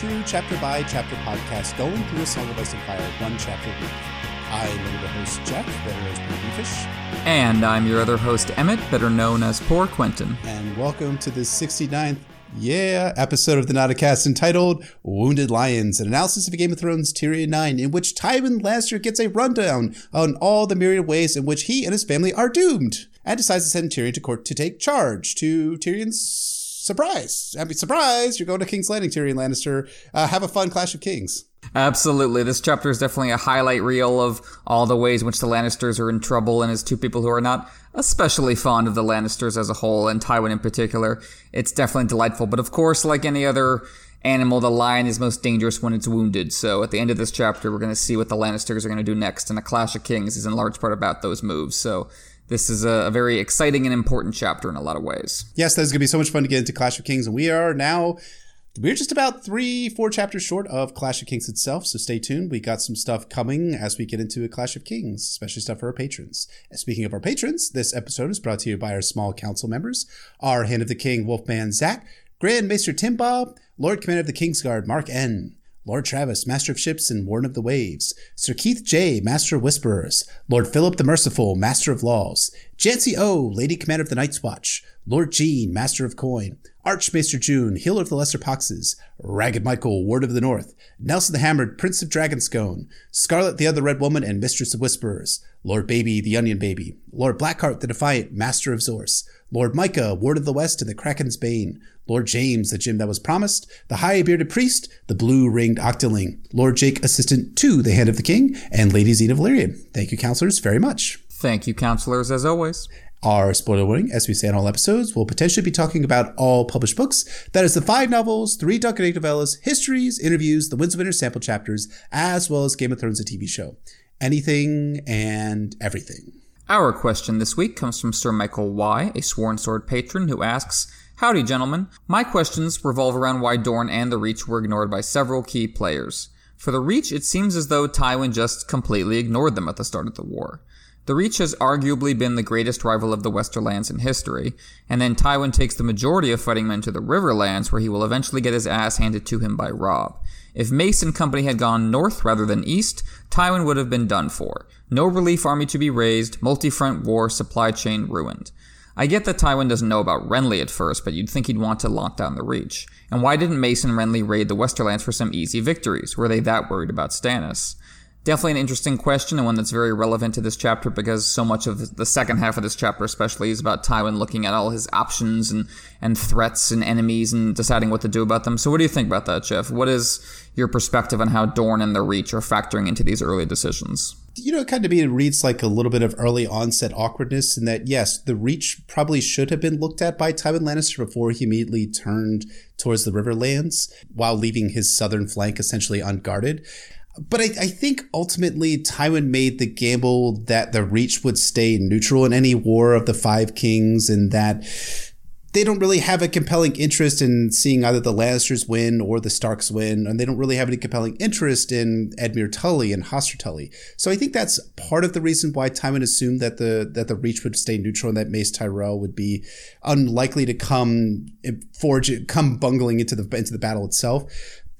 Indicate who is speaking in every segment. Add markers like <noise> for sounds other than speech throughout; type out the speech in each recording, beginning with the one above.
Speaker 1: true chapter by chapter podcast going through a Song of Ice and Fire one chapter a week. I'm your host, Jeff, better as Fish.
Speaker 2: And I'm your other host, Emmett, better known as Poor Quentin.
Speaker 1: And welcome to the 69th, yeah, episode of the Nauticast entitled Wounded Lions, an analysis of Game of Thrones Tyrion 9, in which Tywin Lannister gets a rundown on all the myriad ways in which he and his family are doomed, and decides to send Tyrion to court to take charge to Tyrion's surprise. I mean, surprise, you're going to King's Landing, Tyrion Lannister. Uh, have a fun Clash of Kings.
Speaker 2: Absolutely. This chapter is definitely a highlight reel of all the ways in which the Lannisters are in trouble and as two people who are not especially fond of the Lannisters as a whole and Tywin in particular. It's definitely delightful. But of course, like any other animal, the lion is most dangerous when it's wounded. So at the end of this chapter, we're going to see what the Lannisters are going to do next. And the Clash of Kings is in large part about those moves. So this is a, a, very exciting and important chapter in a lot of ways.
Speaker 1: Yes, that's going to be so much fun to get into Clash of Kings. And we are now, we're just about three, four chapters short of Clash of Kings itself. So stay tuned. We got some stuff coming as we get into a Clash of Kings, especially stuff for our patrons. And speaking of our patrons, this episode is brought to you by our small council members, our Hand of the King, Wolfman Zach, Grand Maester Tim Bob, Lord Commander of the Kingsguard, Mark N., Lord Travis, Master of Ships and Warden of the Waves, Sir Keith J, Master of Whisperers, Lord Philip the Merciful, Master of Laws, Jancy O, Lady Commander of the Night's Watch, Lord Jean, Master of Coin, Archmaester June, Healer of the Lesser Poxes, Ragged Michael, Ward of the North, Nelson the Hammered, Prince of Dragonscone, Scarlet the Other Red Woman and Mistress of Whisperers, Lord Baby, the Onion Baby, Lord Blackheart the Defiant, Master of Zorse, Lord Micah, Ward of the West and the Kraken's Bane, Lord James, the gem that was promised, the high bearded priest, the blue ringed octoling, Lord Jake, assistant to the hand of the king, and Lady Zena Valyrian. Thank you, counselors, very much.
Speaker 2: Thank you, counselors, as always.
Speaker 1: Our spoiler warning, as we say in all episodes, will potentially be talking about all published books. That is the five novels, three Dunk and Egg novellas, histories, interviews, the Winds of Winter sample chapters, as well as Game of Thrones, a TV show. Anything and everything.
Speaker 2: Our question this week comes from Sir Michael Y., a sworn sword patron, who asks, Howdy, gentlemen. My questions revolve around why Dorne and the Reach were ignored by several key players. For the Reach, it seems as though Tywin just completely ignored them at the start of the war. The Reach has arguably been the greatest rival of the Westerlands in history, and then Tywin takes the majority of fighting men to the Riverlands, where he will eventually get his ass handed to him by Robb. If Mace and company had gone north rather than east, Tywin would have been done for. No relief army to be raised, multi-front war, supply chain ruined. I get that Tywin doesn't know about Renly at first, but you'd think he'd want to lock down the Reach. And why didn't Mace and Renly raid the Westerlands for some easy victories? Were they that worried about Stannis? Definitely an interesting question and one that's very relevant to this chapter because so much of the second half of this chapter, especially, is about Tywin looking at all his options and, and threats and enemies and deciding what to do about them. So, what do you think about that, Jeff? What is your perspective on how Dorne and the Reach are factoring into these early decisions?
Speaker 1: You know, kind of me, it reads like a little bit of early onset awkwardness in that, yes, the Reach probably should have been looked at by Tywin Lannister before he immediately turned towards the Riverlands while leaving his southern flank essentially unguarded but I, I, think ultimately Tywin made the gamble that the Reach would stay neutral in any war of the Five Kings, and that they don't really have a compelling interest in seeing either the Lannisters win or the Starks win, and they don't really have any compelling interest in Edmure Tully and Hoster Tully. So I think that's part of the reason why Tywin assumed that the that the Reach would stay neutral and that Mace Tyrell would be unlikely to come forge come bungling into the into the battle itself.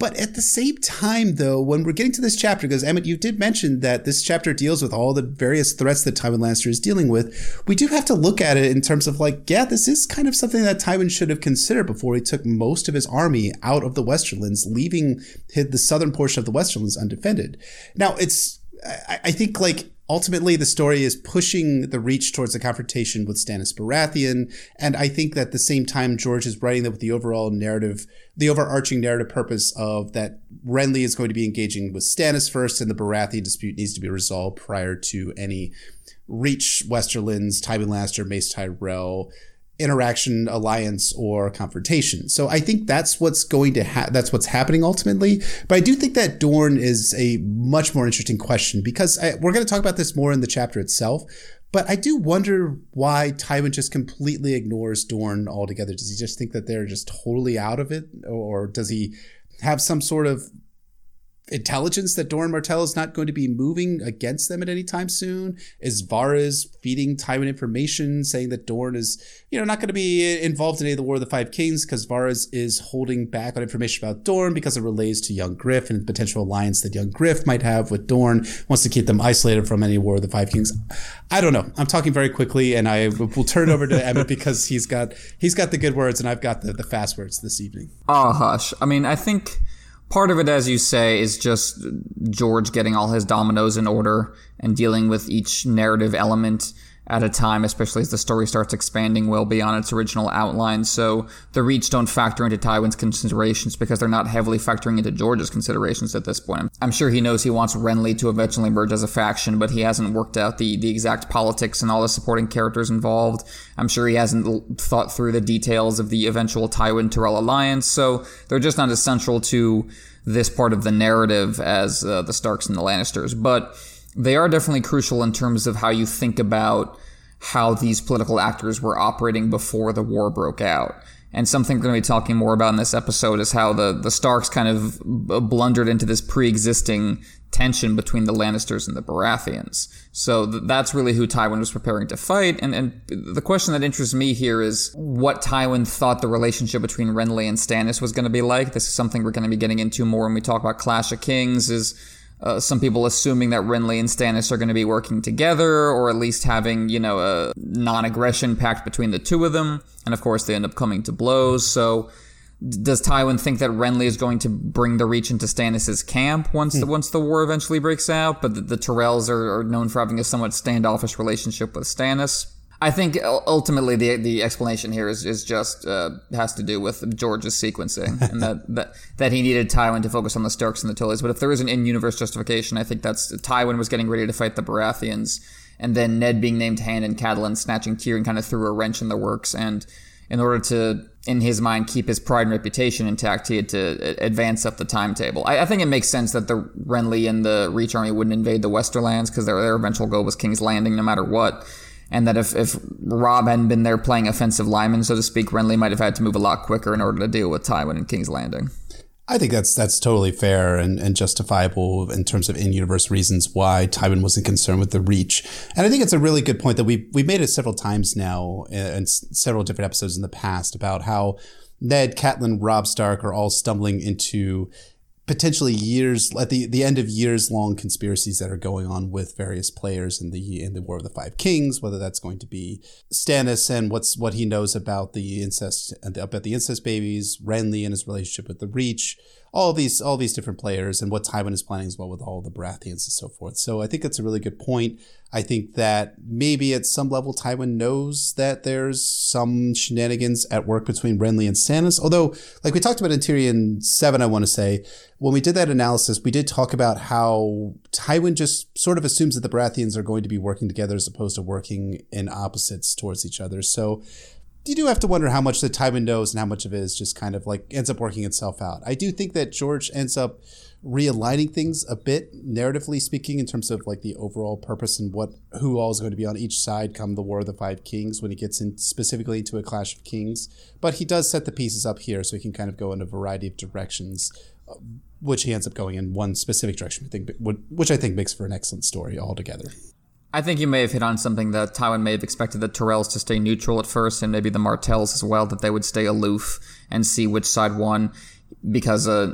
Speaker 1: But at the same time, though, when we're getting to this chapter, because Emmett, you did mention that this chapter deals with all the various threats that Tywin Lannister is dealing with, we do have to look at it in terms of like, yeah, this is kind of something that Tywin should have considered before he took most of his army out of the Westerlands, leaving the southern portion of the Westerlands undefended. Now, it's, I, I think like ultimately the story is pushing the reach towards a confrontation with Stannis Baratheon. And I think that at the same time, George is writing that with the overall narrative, the overarching narrative purpose of that Renly is going to be engaging with Stannis first and the Baratheon dispute needs to be resolved prior to any reach Westerlands, Tywin Lannister, Mace Tyrell, interaction, alliance, or confrontation. So I think that's what's going to ha- that's what's happening ultimately. But I do think that Dorne is a much more interesting question because I, we're going to talk about this more in the chapter itself. But I do wonder why Tywin just completely ignores Dorne altogether. Does he just think that they're just totally out of it, or does he have some sort of intelligence that Doran Martell is not going to be moving against them at any time soon? Is Varys feeding Tywin information saying that Dorne is, you know, not going to be involved in any of the War of the Five Kings because Varys is holding back on information about Dorne because it relates to young Griff and potential alliance that young Griff might have with Dorne, wants to keep them isolated from any War of the Five Kings. I don't know. I'm talking very quickly and I will turn over to Emmett <laughs> because he's got he's got the good words and I've got the, the fast words this evening.
Speaker 2: Oh hush. I mean, I think part of it, as you say, is just George getting all his dominoes in order and dealing with each narrative element at a time, especially as the story starts expanding well beyond its original outline. So the Reach don't factor into Tywin's considerations because they're not heavily factoring into George's considerations at this point. I'm sure he knows he wants Renly to eventually merge as a faction, but he hasn't worked out the, the exact politics and all the supporting characters involved. I'm sure he hasn't thought through the details of the eventual Tywin Tyrell alliance, so they're just not as central to this part of the narrative as uh, the Starks and the Lannisters. But they are definitely crucial in terms of how you think about how these political actors were operating before the war broke out. And something we're going to be talking more about in this episode is how the, the Starks kind of blundered into this pre existing tension between the Lannisters and the Baratheons. So th- that's really who Tywin was preparing to fight. And, and the question that interests me here is what Tywin thought the relationship between Renly and Stannis was going to be like. This is something we're going to be getting into more when we talk about Clash of Kings is uh, some people assuming that Renly and Stannis are going to be working together, or at least having, you know, a non-aggression pact between the two of them. And of course, they end up coming to blows. So, does Tywin think that Renly is going to bring the Reach into Stannis' camp once the hmm. once the war eventually breaks out? But the, the Tyrells are, are known for having a somewhat standoffish relationship with Stannis. I think ultimately the the explanation here is is just uh, has to do with George's sequencing and that, <laughs> that that he needed Tywin to focus on the Starks and the Tullys. But if there is an in-universe justification, I think that's Tywin was getting ready to fight the Baratheons, and then Ned being named Hand and Catelyn snatching Tyrion kind of threw a wrench in the works. And in order to, in his mind, keep his pride and reputation intact, he had to advance up the timetable. I, I think it makes sense that the Renly and the Reach army wouldn't invade the Westerlands because their their eventual goal was King's Landing, no matter what and that if, if Robb hadn't been there playing offensive lineman, so to speak, Renly might have had to move a lot quicker in order to deal with Tywin and King's Landing.
Speaker 1: I think that's that's totally fair and, and justifiable in terms of in-universe reasons why Tywin wasn't concerned with the reach. And I think it's a really good point that we we made it several times now uh, and several different episodes in the past about how Ned, Catelyn, Robb Stark are all stumbling into potentially years at the, the end of years long conspiracies that are going on with various players in the in the War of the Five Kings, whether that's going to be Stannis and what's what he knows about the incest about the incest babies, Renly and his relationship with the Reach, all these all these different players and what Tywin is planning as well with all the Baratheons and so forth. So I think that's a really good point. I think that maybe at some level Tywin knows that there's some shenanigans at work between Renly and Stannis. Although, like we talked about in Tyrion 7, I want to say, when we did that analysis, we did talk about how Tywin just sort of assumes that the Baratheons are going to be working together as opposed to working in opposites towards each other. So you do have to wonder how much the Tywin knows and how much of it is just kind of like ends up working itself out. I do think that George ends up realigning things a bit narratively speaking in terms of like the overall purpose and what who all is going to be on each side come the War of the Five Kings when he gets in specifically into a Clash of Kings. But he does set the pieces up here so he can kind of go in a variety of directions. Which he ends up going in one specific direction, I think, which I think makes for an excellent story altogether.
Speaker 2: I think you may have hit on something that Tywin may have expected the Tyrells to stay neutral at first, and maybe the Martells as well, that they would stay aloof and see which side won. Because uh,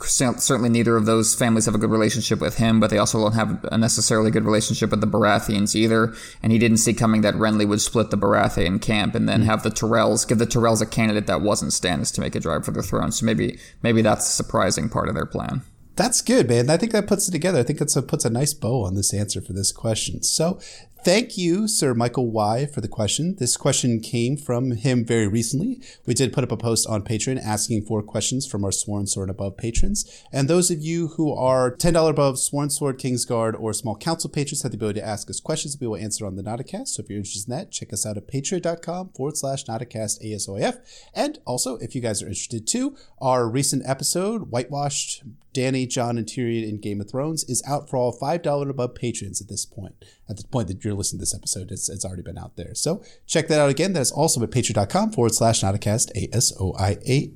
Speaker 2: certainly neither of those families have a good relationship with him, but they also don't have a necessarily good relationship with the Baratheons either. And he didn't see coming that Renly would split the Baratheon camp and then mm-hmm. have the Tyrells give the Tyrells a candidate that wasn't Stannis to make a drive for the throne. So maybe maybe that's a surprising part of their plan.
Speaker 1: That's good, man. I think that puts it together. I think that puts a nice bow on this answer for this question. So, thank you, Sir Michael Y, for the question. This question came from him very recently. We did put up a post on Patreon asking for questions from our Sworn Sword above patrons. And those of you who are $10 above Sworn Sword, Kingsguard, or Small Council patrons have the ability to ask us questions that we will answer on the Nauticast. So, if you're interested in that, check us out at patreon.com forward slash Nauticast ASOF. And also, if you guys are interested too, our recent episode, Whitewashed Dany, Jon, and Tyrion in Game of Thrones is out for all $5 above patrons at this point, at the point that you're listening to this episode, it's, it's already been out there. So check that out again. That is also at patreon.com forward slash Nauticast, A-S-O-I-A,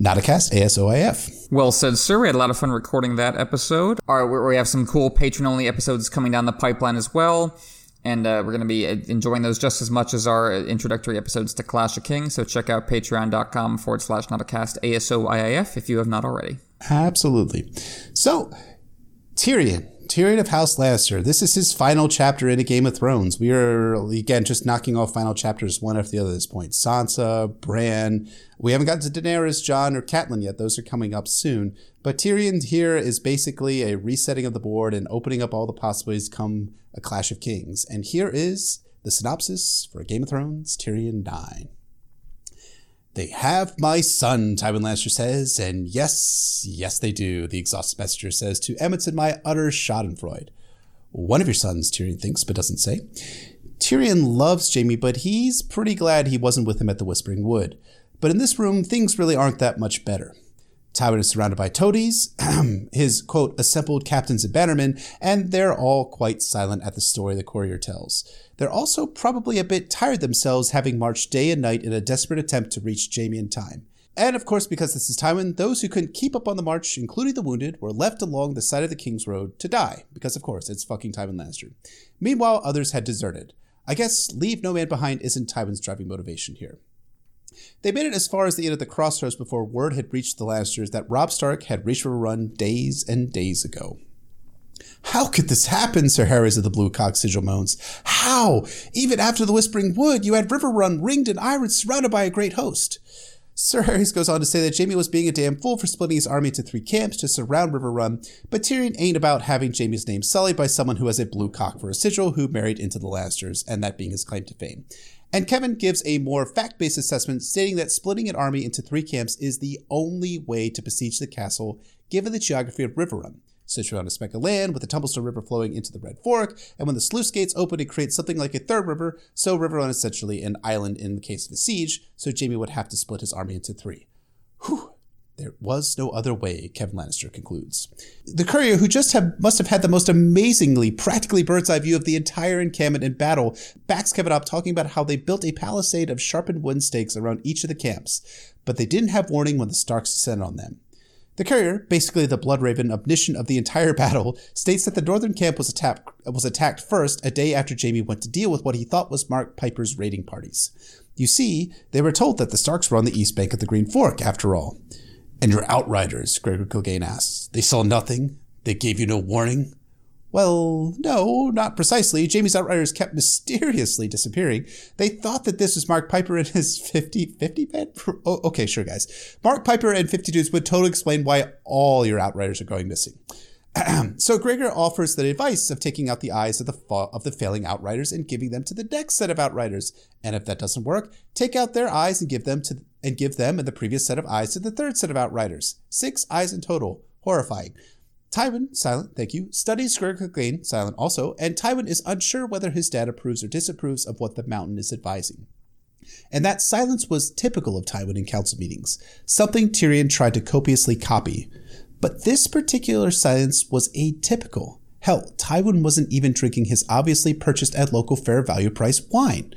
Speaker 1: Nauticast, <laughs> A-S-O-I-F.
Speaker 2: Well said, sir. We had a lot of fun recording that episode. All right, we have some cool patron-only episodes coming down the pipeline as well and uh, we're going to be uh, enjoying those just as much as our introductory episodes to Clash of Kings. So check out patreon.com forward slash nauticast ASOIIF if you have not already.
Speaker 1: Absolutely. So, Tyrion. Tyrion of House Lannister. This is his final chapter in a Game of Thrones. We are again just knocking off final chapters one after the other at this point. Sansa, Bran. We haven't gotten to Daenerys, Jon, or Catelyn yet. Those are coming up soon. But Tyrion here is basically a resetting of the board and opening up all the possibilities come a Clash of Kings. And here is the synopsis for Game of Thrones Tyrion 9. They have my son, Tywin Lannister says, and yes, yes they do, the exhausted messenger says to Emmett and my utter schadenfreude. One of your sons, Tyrion thinks, but doesn't say. Tyrion loves Jaime, but he's pretty glad he wasn't with him at the Whispering Wood. But in this room, things really aren't that much better. Tywin is surrounded by toadies, <clears throat> his quote, assembled captains and bannermen, and they're all quite silent at the story the courier tells. They're also probably a bit tired themselves having marched day and night in a desperate attempt to reach Jaime in time. And of course, because this is Tywin, those who couldn't keep up on the march, including the wounded, were left along the side of the King's Road to die, because of course, it's fucking Tywin Lannister. Meanwhile, others had deserted. I guess leave no man behind isn't Tywin's driving motivation here. They made it as far as the end of the crossroads before word had reached the Lannisters that Robb Stark had reached Riverrun days and days ago. How could this happen? Sir Harys of the Blue Cock sigil moans. How? Even after the Whispering Wood, you had Riverrun ringed and iron surrounded by a great host. Sir Harys goes on to say that Jaime was being a damn fool for splitting his army into three camps to surround Riverrun, but Tyrion ain't about having Jaime's name sullied by someone who has a blue cock for a sigil who married into the Lannisters, and that being his claim to fame. And Kevan gives a more fact based assessment, stating that splitting an army into three camps is the only way to besiege the castle, given the geography of River Situated on a speck of land with the Tumblestone River flowing into the Red Fork, and when the sluice gates open, it creates something like a third river, so Riverrun is essentially an island in the case of a siege, so Jaime would have to split his army into three. Whew. There was no other way, Kevan Lannister concludes. The courier, who just have, must have had the most amazingly, practically bird's eye view of the entire encampment in battle, backs Kevan up talking about how they built a palisade of sharpened wooden stakes around each of the camps, but they didn't have warning when the Starks descended on them. The courier, basically the blood raven omniscient of the entire <laughs> battle, states that the northern camp was attacked, was attacked first a day after Jaime went to deal with what he thought was Marq Piper's raiding parties. You see, they were told that the Starks were on the east bank of the Green Fork, after all. And your outriders, Gregor Clegane asks. They saw nothing? They gave you no warning? Well, no, not precisely. Jaime's outriders kept mysteriously disappearing. They thought that this was Marq Piper and his 50 50 men? Oh, okay, sure, guys. Marq Piper and 50 dudes would totally explain why all your outriders are going missing. <clears throat> so Gregor offers the advice of taking out the eyes of the fa- of the failing outriders and giving them to the next set of outriders. And if that doesn't work, take out their eyes and give them to and give them and the previous set of eyes to the third set of outriders. Six eyes in total. Horrifying. Tywin, silent, thank you, studies Gregor Clegane, silent also, and Tywin is unsure whether his dad approves or disapproves of what the mountain is advising. And that silence was typical of Tywin in council meetings, something Tyrion tried to copiously copy. But this particular silence was atypical. Hell, Tywin wasn't even drinking his obviously purchased at local fair value price wine.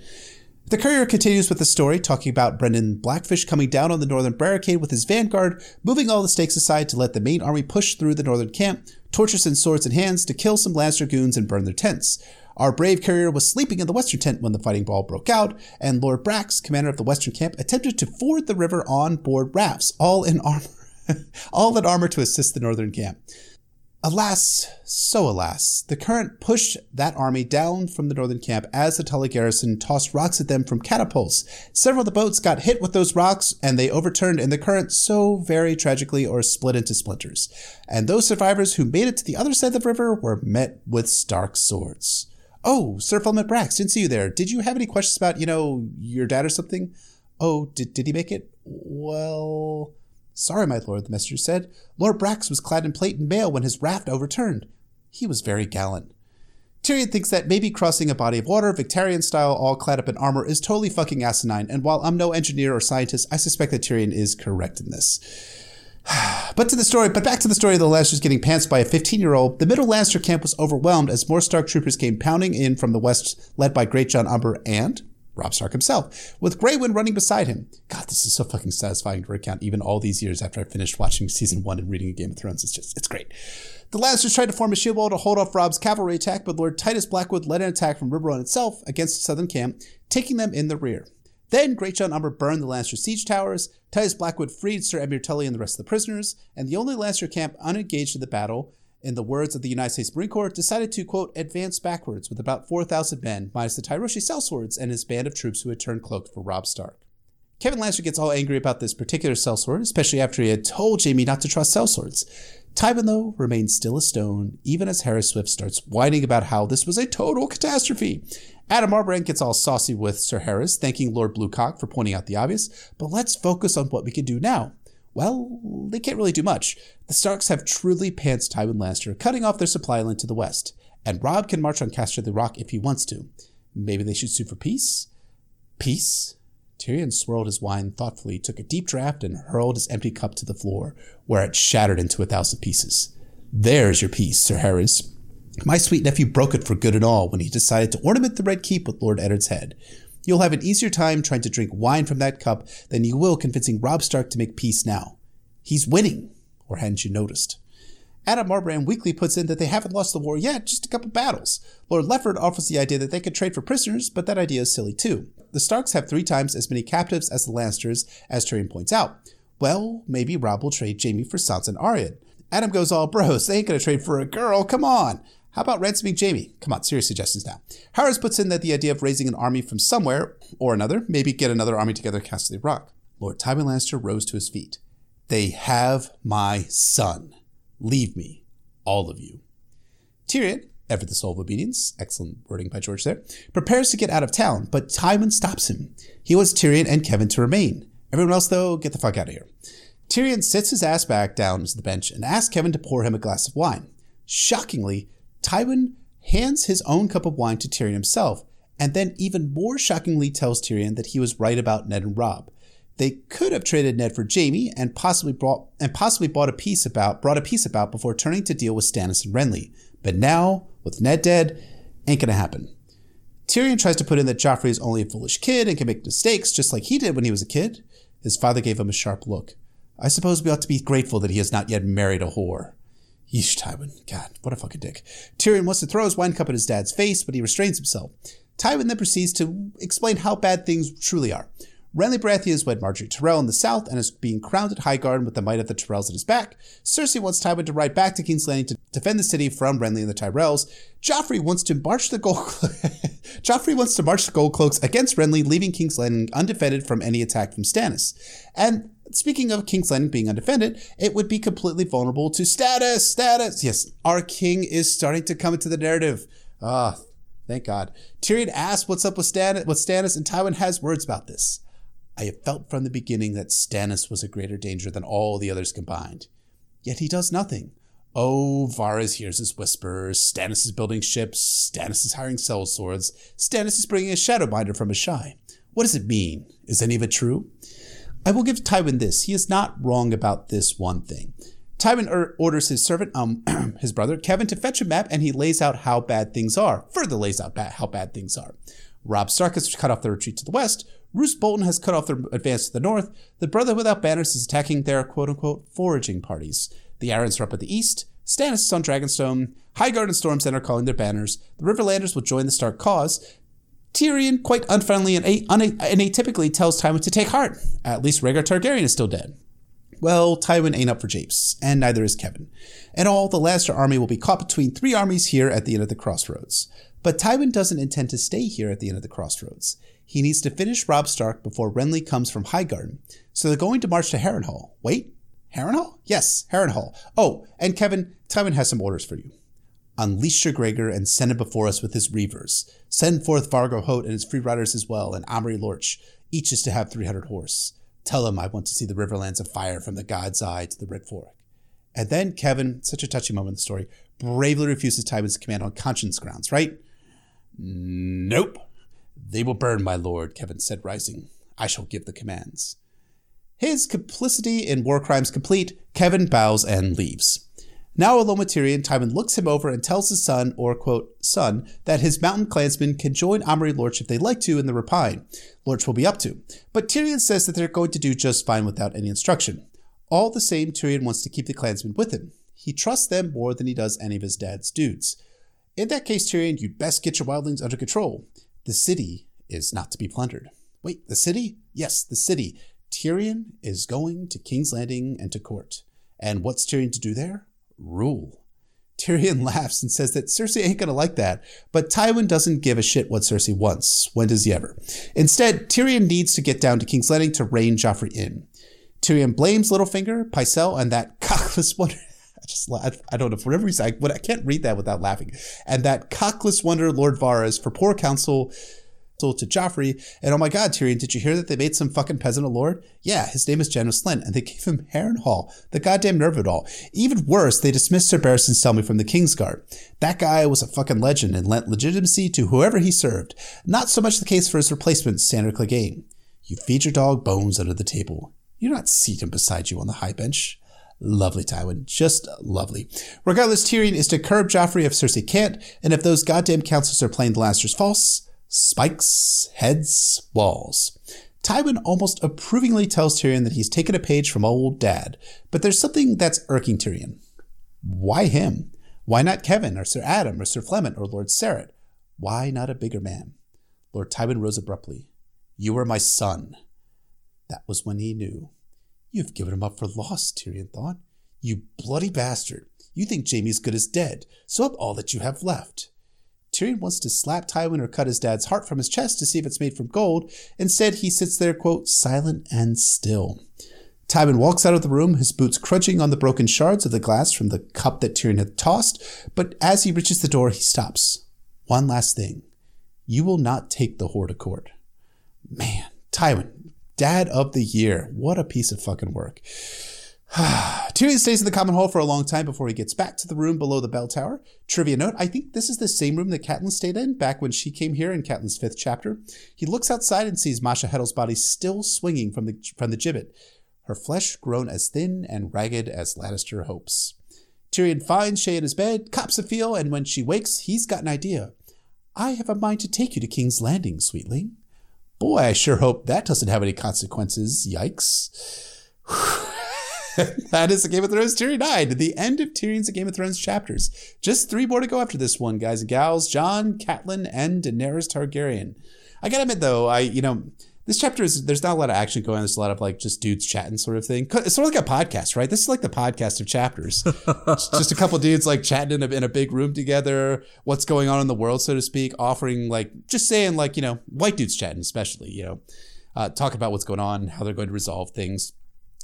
Speaker 1: The courier continues with the story, talking about Brynden Blackfish coming down on the northern barricade with his vanguard, moving all the stakes aside to let the main army push through the northern camp, torches and swords in hands to kill some Lannister goons and burn their tents. Our brave courier was sleeping in the western tent when the fighting brawl broke out, and Lord Brax, commander of the western camp, attempted to ford the river on board rafts, all in armor <laughs> all in armor to assist the northern camp. Alas, so alas, the current pushed that army down from the northern camp as the Tully garrison tossed rocks at them from catapults. Several of the boats got hit with those rocks and they overturned in the current so very tragically or split into splinters. And those survivors who made it to the other side of the river were met with stark swords. Oh, Sir Flement Brax, didn't see you there. Did you have any questions about, you know, your dad or something? Oh, did, did he make it? Well, Sorry, my lord, the messenger said. Lord Brax was clad in plate and mail when his raft overturned. He was very gallant. Tyrion thinks that maybe crossing a body of water, Victorian style, all clad up in armor, is totally fucking asinine, and while I'm no engineer or scientist, I suspect that Tyrion is correct in this. <sighs> But to the story, but back to the story of the Lannisters getting pantsed by a 15 year old. The middle Lannister camp was overwhelmed as more Stark troopers came pounding in from the west, led by Greatjon Umber and Robb Stark himself, with Grey Wind running beside him. God, this is so fucking satisfying to recount even all these years after I finished watching season one and reading Game of Thrones. It's just, it's great. The Lannisters tried to form a shield wall to hold off Robb's cavalry attack, but Lord Titus Blackwood led an attack from Riverrun itself against the southern camp, taking them in the rear. Then Greatjon Umber burned the Lannister siege towers, Titus Blackwood freed Sir Edmure Tully and the rest of the prisoners, and the only Lannister camp unengaged in the battle, in the words of the United States Marine Corps, decided to, quote, advance backwards with about 4,000 men, minus the Tyroshi sellswords and his band of troops who had turned cloaked for Robb Stark. Kevan Lannister gets all angry about this particular sellsword, especially after he had told Jaime not to trust sellswords. Tywin, though, remains still a stone, even as Harys Swift starts whining about how this was a total catastrophe. Addam Marbrand gets all saucy with Sir Harys, thanking Lord Bluecock for pointing out the obvious, but let's focus on what we can do now. Well, they can't really do much. The Starks have truly pantsed Tywin Lannister, cutting off their supply line to the west, and Robb can march on Casterly Rock if he wants to. Maybe they should sue for peace? Peace? Tyrion swirled his wine thoughtfully, took a deep draught, and hurled his empty cup to the floor, where it shattered into a thousand pieces. There's your peace, Sir Harys. My sweet nephew broke it for good and all when he decided to ornament the Red Keep with Lord Eddard's head. You'll have an easier time trying to drink wine from that cup than you will convincing Robb Stark to make peace now. He's winning, or hadn't you noticed? Addam Marbrand weakly puts in that they haven't lost the war yet, just a couple battles. Lord Lefford offers the idea that they could trade for prisoners, but that idea is silly too. The Starks have three times as many captives as the Lannisters, as Tyrion points out. Well, maybe Robb will trade Jaime for Sansa and Arya. Addam goes all bros, they ain't gonna trade for a girl, come on. How about ransoming Jaime? Come on, serious suggestions now. Harys puts in that the idea of raising an army from somewhere or another, maybe get another army together at Casterly Rock. Lord Tywin Lannister rose to his feet. They have my son. Leave me, all of you. Tyrion, ever the soul of obedience, excellent wording by George there, prepares to get out of town, but Tywin stops him. He wants Tyrion and Kevan to remain. Everyone else, though, get the fuck out of here. Tyrion sits his ass back down to the bench and asks Kevan to pour him a glass of wine. Shockingly, Tywin hands his own cup of wine to Tyrion himself, and then even more shockingly tells Tyrion that he was right about Ned and Robb. They could have traded Ned for Jaime and possibly brought and possibly bought a peace about brought a peace about before turning to deal with Stannis and Renly. But now, with Ned dead, ain't gonna happen. Tyrion tries to put in that Joffrey is only a foolish kid and can make mistakes just like he did when he was a kid. His father gave him a sharp look. I suppose we ought to be grateful that he has not yet married a whore. Yeesh, Tywin. God, what a fucking dick. Tyrion wants to throw his wine cup at his dad's face, but he restrains himself. Tywin then proceeds to explain how bad things truly are. Renly Baratheon has wed Margaery Tyrell in the south and is being crowned at Highgarden with the might of the Tyrells at his back. Cersei wants Tywin to ride back to King's Landing to defend the city from Renly and the Tyrells. Joffrey wants to march the gold <laughs> Joffrey wants to march the gold cloaks against Renly, leaving King's Landing undefended from any attack from Stannis. And speaking of King's Landing being undefended, it would be completely vulnerable to Stannis. Stannis. Yes, our king is starting to come into the narrative. Ah, oh, thank God. Tyrion asks what's up with Stannis, with Stannis, and Tywin has words about this. I have felt from the beginning that Stannis was a greater danger than all the others combined. Yet he does nothing. Oh, Varys hears his whispers. Stannis is building ships. Stannis is hiring sellswords. Stannis is bringing a shadowbinder from Asshai. What does it mean? Is any of it true? I will give Tywin this. He is not wrong about this one thing. Tywin er- orders his servant, um, <clears throat> his brother, Kevan, to fetch a map, and he lays out how bad things are. Further lays out ba- how bad things are. Robb Stark has cut off their retreat to the west. Roose Bolton has cut off their advance to the north. The Brother Without Banners is attacking their quote unquote foraging parties. The Arryns are up at the east. Stannis is on Dragonstone. Highgarden and Storm's End are calling their banners. The Riverlanders will join the Stark cause. Tyrion, quite unfriendly and, atypically, tells Tywin to take heart. At least Rhaegar Targaryen is still dead. Well, Tywin ain't up for japes, and neither is Kevan. And all, the Lannister army will be caught between three armies here at the end of the crossroads. But Tywin doesn't intend to stay here at the end of the crossroads. He needs to finish Robb Stark before Renly comes from Highgarden. So they're going to march to Harrenhal. Wait, Harrenhal? Yes, Harrenhal. Oh, and Kevan, Tywin has some orders for you. Unleash your Gregor and send him before us with his reavers. Send forth Vargo Hoat and his free riders as well, and Amory Lorch. Each is to have 300 horse. Tell them I want to see the riverlands of fire from the God's Eye to the Red Fork. And then Kevan, such a touching moment in the story, bravely refuses Tywin's command on conscience grounds, right? Nope. They will burn, my lord, Kevan said, rising. I shall give the commands. His complicity in war crimes complete, Kevan bows and leaves. Now Tyrion, Tywin looks him over and tells his son, or quote, son, that his mountain clansmen can join Amory Lorch if they like to in the Rapine. Lorch will be up to. But Tyrion says that they're going to do just fine without any instruction. All the same, Tyrion wants to keep the clansmen with him. He trusts them more than he does any of his dad's dudes. In that case, Tyrion, you'd best get your wildlings under control. The city is not to be plundered. Wait, the city? Yes, the city. Tyrion is going to King's Landing and to court. And what's Tyrion to do there? Rule. Tyrion <laughs> laughs and says that Cersei ain't gonna like that, but Tywin doesn't give a shit what Cersei wants. When does he ever? Instead, Tyrion needs to get down to King's Landing to rein Joffrey in. Tyrion blames Littlefinger, Pycelle, and that <laughs> cockless wonder. I just, I don't know, for whatever reason, I, I can't read that without laughing. And that cockless wonder, Lord Varys, for poor counsel to Joffrey. And oh my God, Tyrion, did you hear that they made some fucking peasant a lord? Yeah, his name is Janos Slynt, and they gave him Harrenhal. The goddamn nerve of it all. Even worse, they dismissed Sir Barristan Selmy from the Kingsguard. That guy was a fucking legend and lent legitimacy to whoever he served. Not so much the case for his replacement, Sandor Clegane. You feed your dog bones under the table. You do not seat him beside you on the high bench. Lovely, Tywin. Just lovely. Regardless, Tyrion is to curb Joffrey if Cersei can't, and if those goddamn councils are playing the Lannisters false, spikes, heads, walls. Tywin almost approvingly tells Tyrion that he's taken a page from old dad, but there's something that's irking Tyrion. Why him? Why not Kevan or Sir Addam or Sir Flement or Lord Sarett? Why not a bigger man? Lord Tywin rose abruptly. You are my son. That was when he knew. You've given him up for lost, Tyrion thought. You bloody bastard. You think Jaime's good as dead, so up all that you have left. Tyrion wants to slap Tywin or cut his dad's heart from his chest to see if it's made from gold. Instead, he sits there, quote, silent and still. Tywin walks out of the room, his boots crunching on the broken shards of the glass from the cup that Tyrion had tossed, but as he reaches the door, he stops. One last thing. You will not take the whore to court. Man, Tywin, dad of the year. What a piece of fucking work. <sighs> Tyrion stays in the common hall for a long time before he gets back to the room below the bell tower. Trivia note, I think this is the same room that Catelyn stayed in back when she came here in Catelyn's fifth chapter. He looks outside and sees Masha Heddle's body still swinging from the, from the gibbet, her flesh grown as thin and ragged as Lannister hopes. Tyrion finds Shae in his bed, cops a feel, and when she wakes, he's got an idea. I have a mind to take you to King's Landing, sweetling. Boy, I sure hope that doesn't have any consequences. Yikes. <sighs> <laughs> that is the Game of Thrones Tyrion 9, the end of Tyrion's Game of Thrones chapters. Just three more to go after this one, guys and gals. Jon, Catelyn, and Daenerys Targaryen. I gotta admit though, I you know this chapter is there's not a lot of action going on. There's a lot of like just dudes chatting sort of thing. It's sort of like a podcast, right? This is like the podcast of chapters. <laughs> just a couple dudes like chatting in a, in a big room together. What's going on in the world, so to speak. Offering like just saying like you know white dudes chatting, especially you know, uh, talk about what's going on, how they're going to resolve things.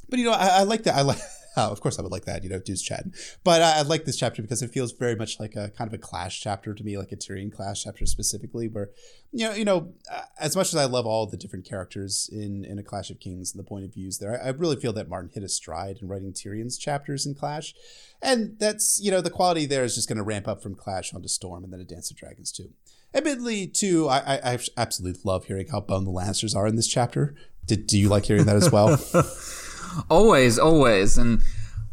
Speaker 1: But you know, I, I like that. I like. Oh, <laughs> of course, I would like that. You know, dudes chatting. But I, I, like this chapter because it feels very much like a kind of a clash chapter to me, like a Tyrion clash chapter specifically. Where, you know, you know, as much as I love all the different characters in in a Clash of Kings and the point of views there, I, I really feel that Martin hit a stride in writing Tyrion's chapters in Clash, and that's you know the quality there is just going to ramp up from Clash onto Storm and then a Dance of Dragons too. Admittedly, too, I, I, I absolutely love hearing how bone the Lannisters are in this chapter. Did do you like hearing that as well? <laughs>
Speaker 2: always, always. And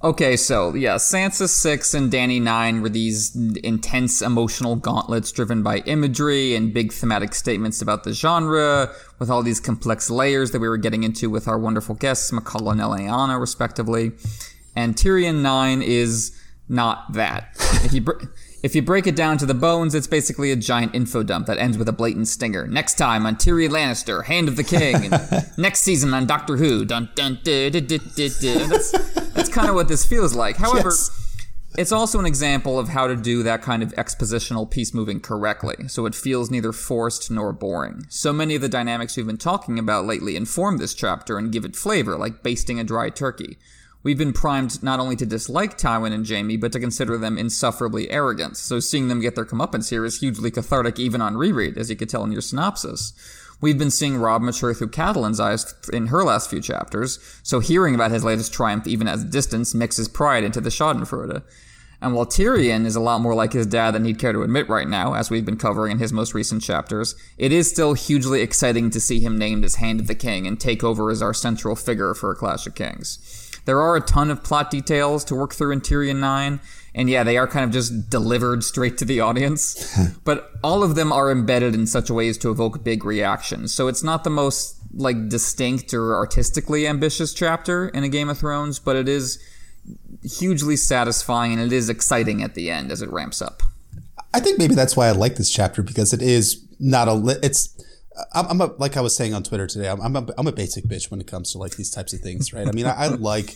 Speaker 2: okay, so yeah, Sansa 6 and Dany 9 were these intense emotional gauntlets driven by imagery and big thematic statements about the genre, with all these complex layers that we were getting into with our wonderful guests, McCullough and Eliana, respectively. And Tyrion 9 is not that. you. Br- if you break it down to the bones, it's basically a giant info dump that ends with a blatant stinger. Next time on Tyrion Lannister, Hand of the King. <laughs> next season on Doctor Who. Dun, dun. That's, that's kind of what this feels like. However, yes. it's also an example of how to do that kind of expositional piece moving correctly, so it feels neither forced nor boring. So many of the dynamics we've been talking about lately inform this chapter and give it flavor, like basting a dry turkey. We've been primed not only to dislike Tywin and Jaime, but to consider them insufferably arrogant, so seeing them get their comeuppance here is hugely cathartic even on reread, as you could tell in your synopsis. We've been seeing Robb mature through Catelyn's eyes in her last few chapters, so hearing about his latest triumph even at a distance mixes pride into the schadenfreude. And while Tyrion is a lot more like his dad than he'd care to admit right now, as we've been covering in his most recent chapters, it is still hugely exciting to see him named as Hand of the King and take over as our central figure for A Clash of Kings. There are a ton of plot details to work through in Tyrion 9, and yeah, they are kind of just delivered straight to the audience. <laughs> but all of them are embedded in such a way as to evoke big reactions. So it's not the most like distinct or artistically ambitious chapter in a Game of Thrones, but it is hugely satisfying and it is exciting at the end as it ramps up.
Speaker 1: I think maybe that's why I like this chapter because it is not a it's I'm, a, like I was saying on Twitter today. I'm I'm a, I'm a basic bitch when it comes to like these types of things, right? I mean, I, I <laughs> like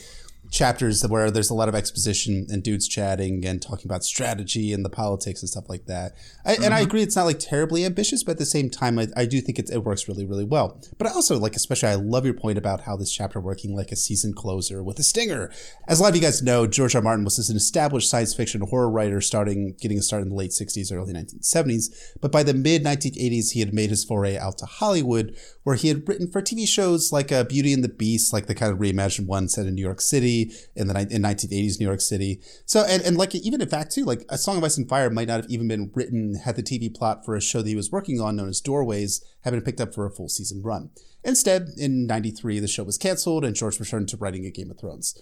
Speaker 1: chapters where there's a lot of exposition and dudes chatting and talking about strategy and the politics and stuff like that. I, mm-hmm. And I mm-hmm. agree, it's not like terribly ambitious, but at the same time, I, I do think it, it works really, really well. But I also like, especially, I love your point about how this chapter working like a season closer with a stinger. As a lot of you guys know, George R. Martin was an established science fiction horror writer, starting getting a start in the late 60s, early 1970s. But by the mid 1980s, he had made his foray out to Hollywood, where he had written for TV shows like uh, Beauty and the Beast, like the kind of reimagined one set in New York City in the in 1980s New York City. So and, and like even in fact too, like A Song of Ice and Fire might not have even been written had the TV plot for a show that he was working on known as Doorways had been picked up for a full season run. Instead, in 93, the show was canceled and George returned to writing a Game of Thrones.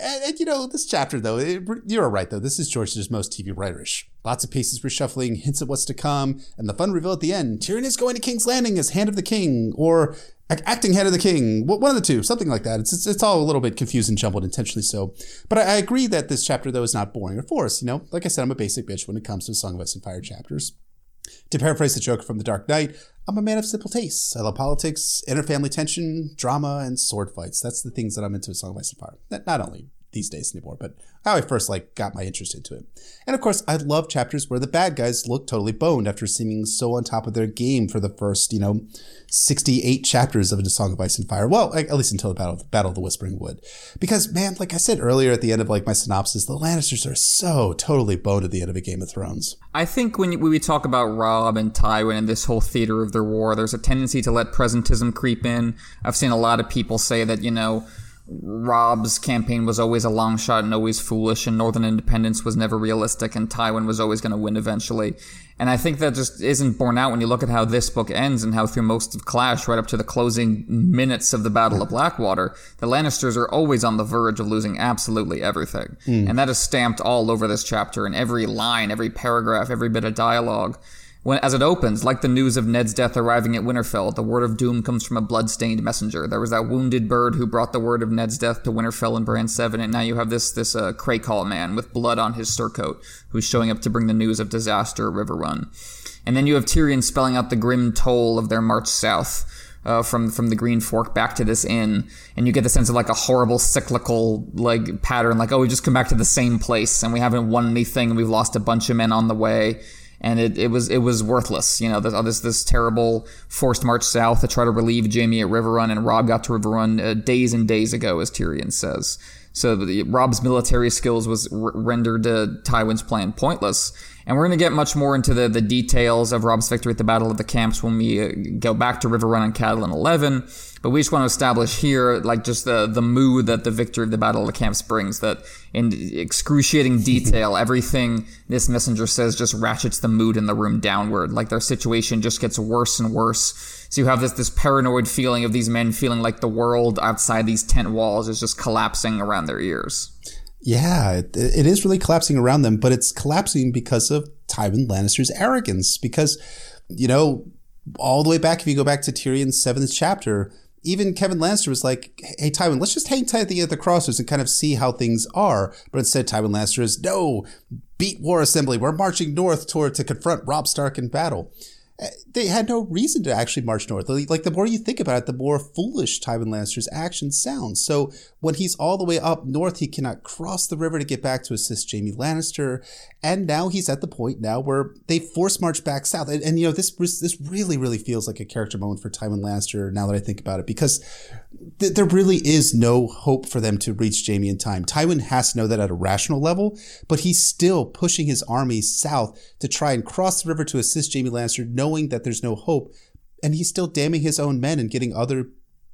Speaker 1: And, and, you know, this chapter, though, it, you're right, though. This is George's most TV writerish. Lots of pieces reshuffling, hints of what's to come, and the fun reveal at the end Tyrion is going to King's Landing as Hand of the King, or acting head of the King, one of the two, something like that. It's, it's, it's all a little bit confused and jumbled, intentionally so. But I, I, agree that this chapter, though, is not boring or forced. You know, like I said, I'm a basic bitch when it comes to Song of Ice and Fire chapters. To paraphrase the Joker from The Dark Knight, I'm a man of simple tastes. I love politics, inner family tension, drama, and sword fights. That's the things that I'm into with Song of Ice and Fire. Not only these days anymore, but how I first like got my interest into it. And of course, I love chapters where the bad guys look totally boned after seeming so on top of their game for the first, you know, 68 chapters of A Song of Ice and Fire. Well, at least until the Battle, Battle of the Whispering Wood. Because, man, like I said earlier at the end of like my synopsis, the Lannisters are so totally boned at the end of a Game of Thrones.
Speaker 2: I think when we talk about Robb and Tywin and this whole theater of their war, there's a tendency to let presentism creep in. I've seen a lot of people say that, you know, Robb's campaign was always a long shot and always foolish, and Northern Independence was never realistic, and Tywin was always going to win eventually. And I think that just isn't borne out when you look at how this book ends and how through most of Clash, right up to the closing minutes of the Battle of Blackwater, the Lannisters are always on the verge of losing absolutely everything. Mm. And that is stamped all over this chapter in every line, every paragraph, every bit of dialogue. When, as it opens, like the news of Ned's death arriving at Winterfell, the word of doom comes from a blood-stained messenger. There was that wounded bird who brought the word of Ned's death to Winterfell and Bran 7, and now you have this this uh, man with blood on his surcoat who's showing up to bring the news of disaster at Riverrun. And then you have Tyrion spelling out the grim toll of their march south. Uh, from from the Green Fork back to this inn, and you get the sense of like a horrible cyclical like pattern, like oh we just come back to the same place and we haven't won anything, and we've lost a bunch of men on the way, and it, it was it was worthless. You know, this, this this terrible forced march south to try to relieve Jaime at Riverrun, and Robb got to Riverrun uh, days and days ago, as Tyrion says. So the, Robb's military skills was r- rendered uh, Tywin's plan pointless. And we're going to get much more into the, the details of Robb's victory at the Battle of the Camps when we uh, go back to Riverrun and Catelyn 11. But we just want to establish here, like, just the, the mood that the victory of the Battle of the Camps brings, that in excruciating detail, <laughs> everything this messenger says just ratchets the mood in the room downward. Like, their situation just gets worse and worse. So you have this, this paranoid feeling of these men feeling like the world outside these tent walls is just collapsing around their ears.
Speaker 1: Yeah, it, it is really collapsing around them, but it's collapsing because of Tywin Lannister's arrogance. Because, you know, all the way back, if you go back to Tyrion's seventh chapter, even Kevan Lannister was like, hey, Tywin, let's just hang tight at the, at the crossroads and kind of see how things are. But instead, Tywin Lannister is, no, beat War Assembly. We're marching north toward to confront Robb Stark in battle eh, they had no reason to actually march north. Like the more you think about it, the more foolish Tywin Lannister's actions sound. So when he's all the way up north, he cannot cross the river to get back to assist Jaime Lannister, and now he's at the point now where they force march back south. And, and you know this this really really feels like a character moment for Tywin Lannister. Now that I think about it, because th- there really is no hope for them to reach Jaime in time. Tywin has to know that at a rational level, but he's still pushing his army south to try and cross the river to assist Jaime Lannister, knowing that there's no hope. And he's still damning his own men and getting other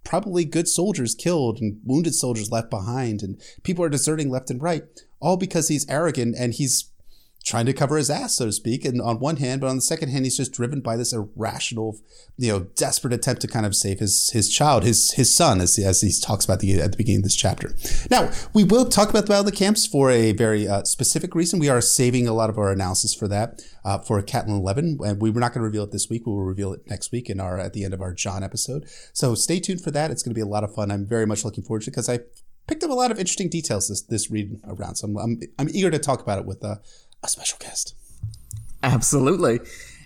Speaker 1: probably good soldiers killed and wounded soldiers left behind, and people are deserting left and right, all because he's arrogant and he's trying to cover his ass, so to speak. And on one hand, but on the second hand, he's just driven by this irrational, you know, desperate attempt to kind of save his his child, his his son, as, as he talks about the, at the beginning of this chapter. Now, we will talk about the Battle of the Camps for a very uh, specific reason. We are saving a lot of our analysis for that, uh, for Catelyn 11. And we were not going to reveal it this week. We will reveal it next week in our at the end of our Jon episode. So stay tuned for that. It's going to be a lot of fun. I'm very much looking forward to it because I picked up a lot of interesting details this this read around. So I'm, I'm, I'm eager to talk about it with uh, a special guest.
Speaker 2: Absolutely.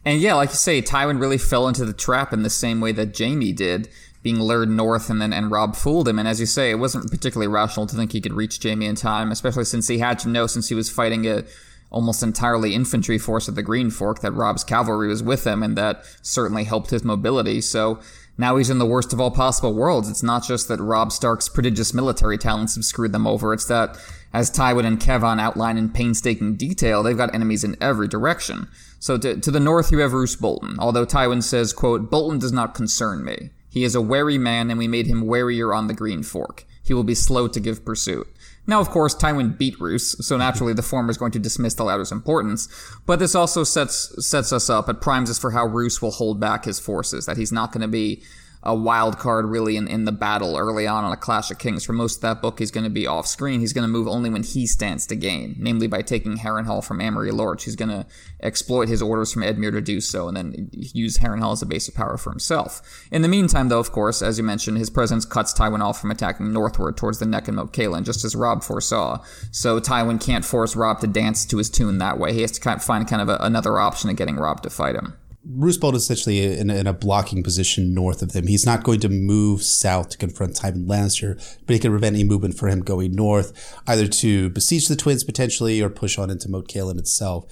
Speaker 2: And yeah, like you say, Tywin really fell into the trap in the same way that Jaime did, being lured north and then and Robb fooled him. And as you say, it wasn't particularly rational to think he could reach Jaime in time, especially since he had to know since he was fighting a almost entirely infantry force at the Green Fork that Robb's cavalry was with him, and that certainly helped his mobility. So now he's in the worst of all possible worlds. It's not just that Robb Stark's prodigious military talents have screwed them over, it's that, as Tywin and Kevan outline in painstaking detail, they've got enemies in every direction. So to, to the north you have Roose Bolton, although Tywin says, quote, Bolton does not concern me. He is a wary man, and we made him warier on the Green Fork. He will be slow to give pursuit. Now, of course, Tywin beat Roose, so naturally the former is going to dismiss the latter's importance. But this also sets sets us up. It primes us for how Roose will hold back his forces. That he's not going to be a wild card really in, in the battle early on on a Clash of Kings. For most of that book, he's going to be off screen. He's going to move only when he stands to gain, namely by taking Harrenhal from Amory Lorch. He's going to exploit his orders from Edmure to do so and then use Harrenhal as a base of power for himself. In the meantime, though, of course, as you mentioned, his presence cuts Tywin off from attacking northward towards the neck and Moat Cailin, just as Robb foresaw. So Tywin can't force Robb to dance to his tune that way. He has to kind of find kind of a, another option of getting Robb to fight him.
Speaker 1: Roose Bolton is essentially in, in, a blocking position north of them. He's not going to move south to confront Tywin Lannister, but he can prevent any movement for him going north, either to besiege the twins potentially or push on into Moat Cailin itself.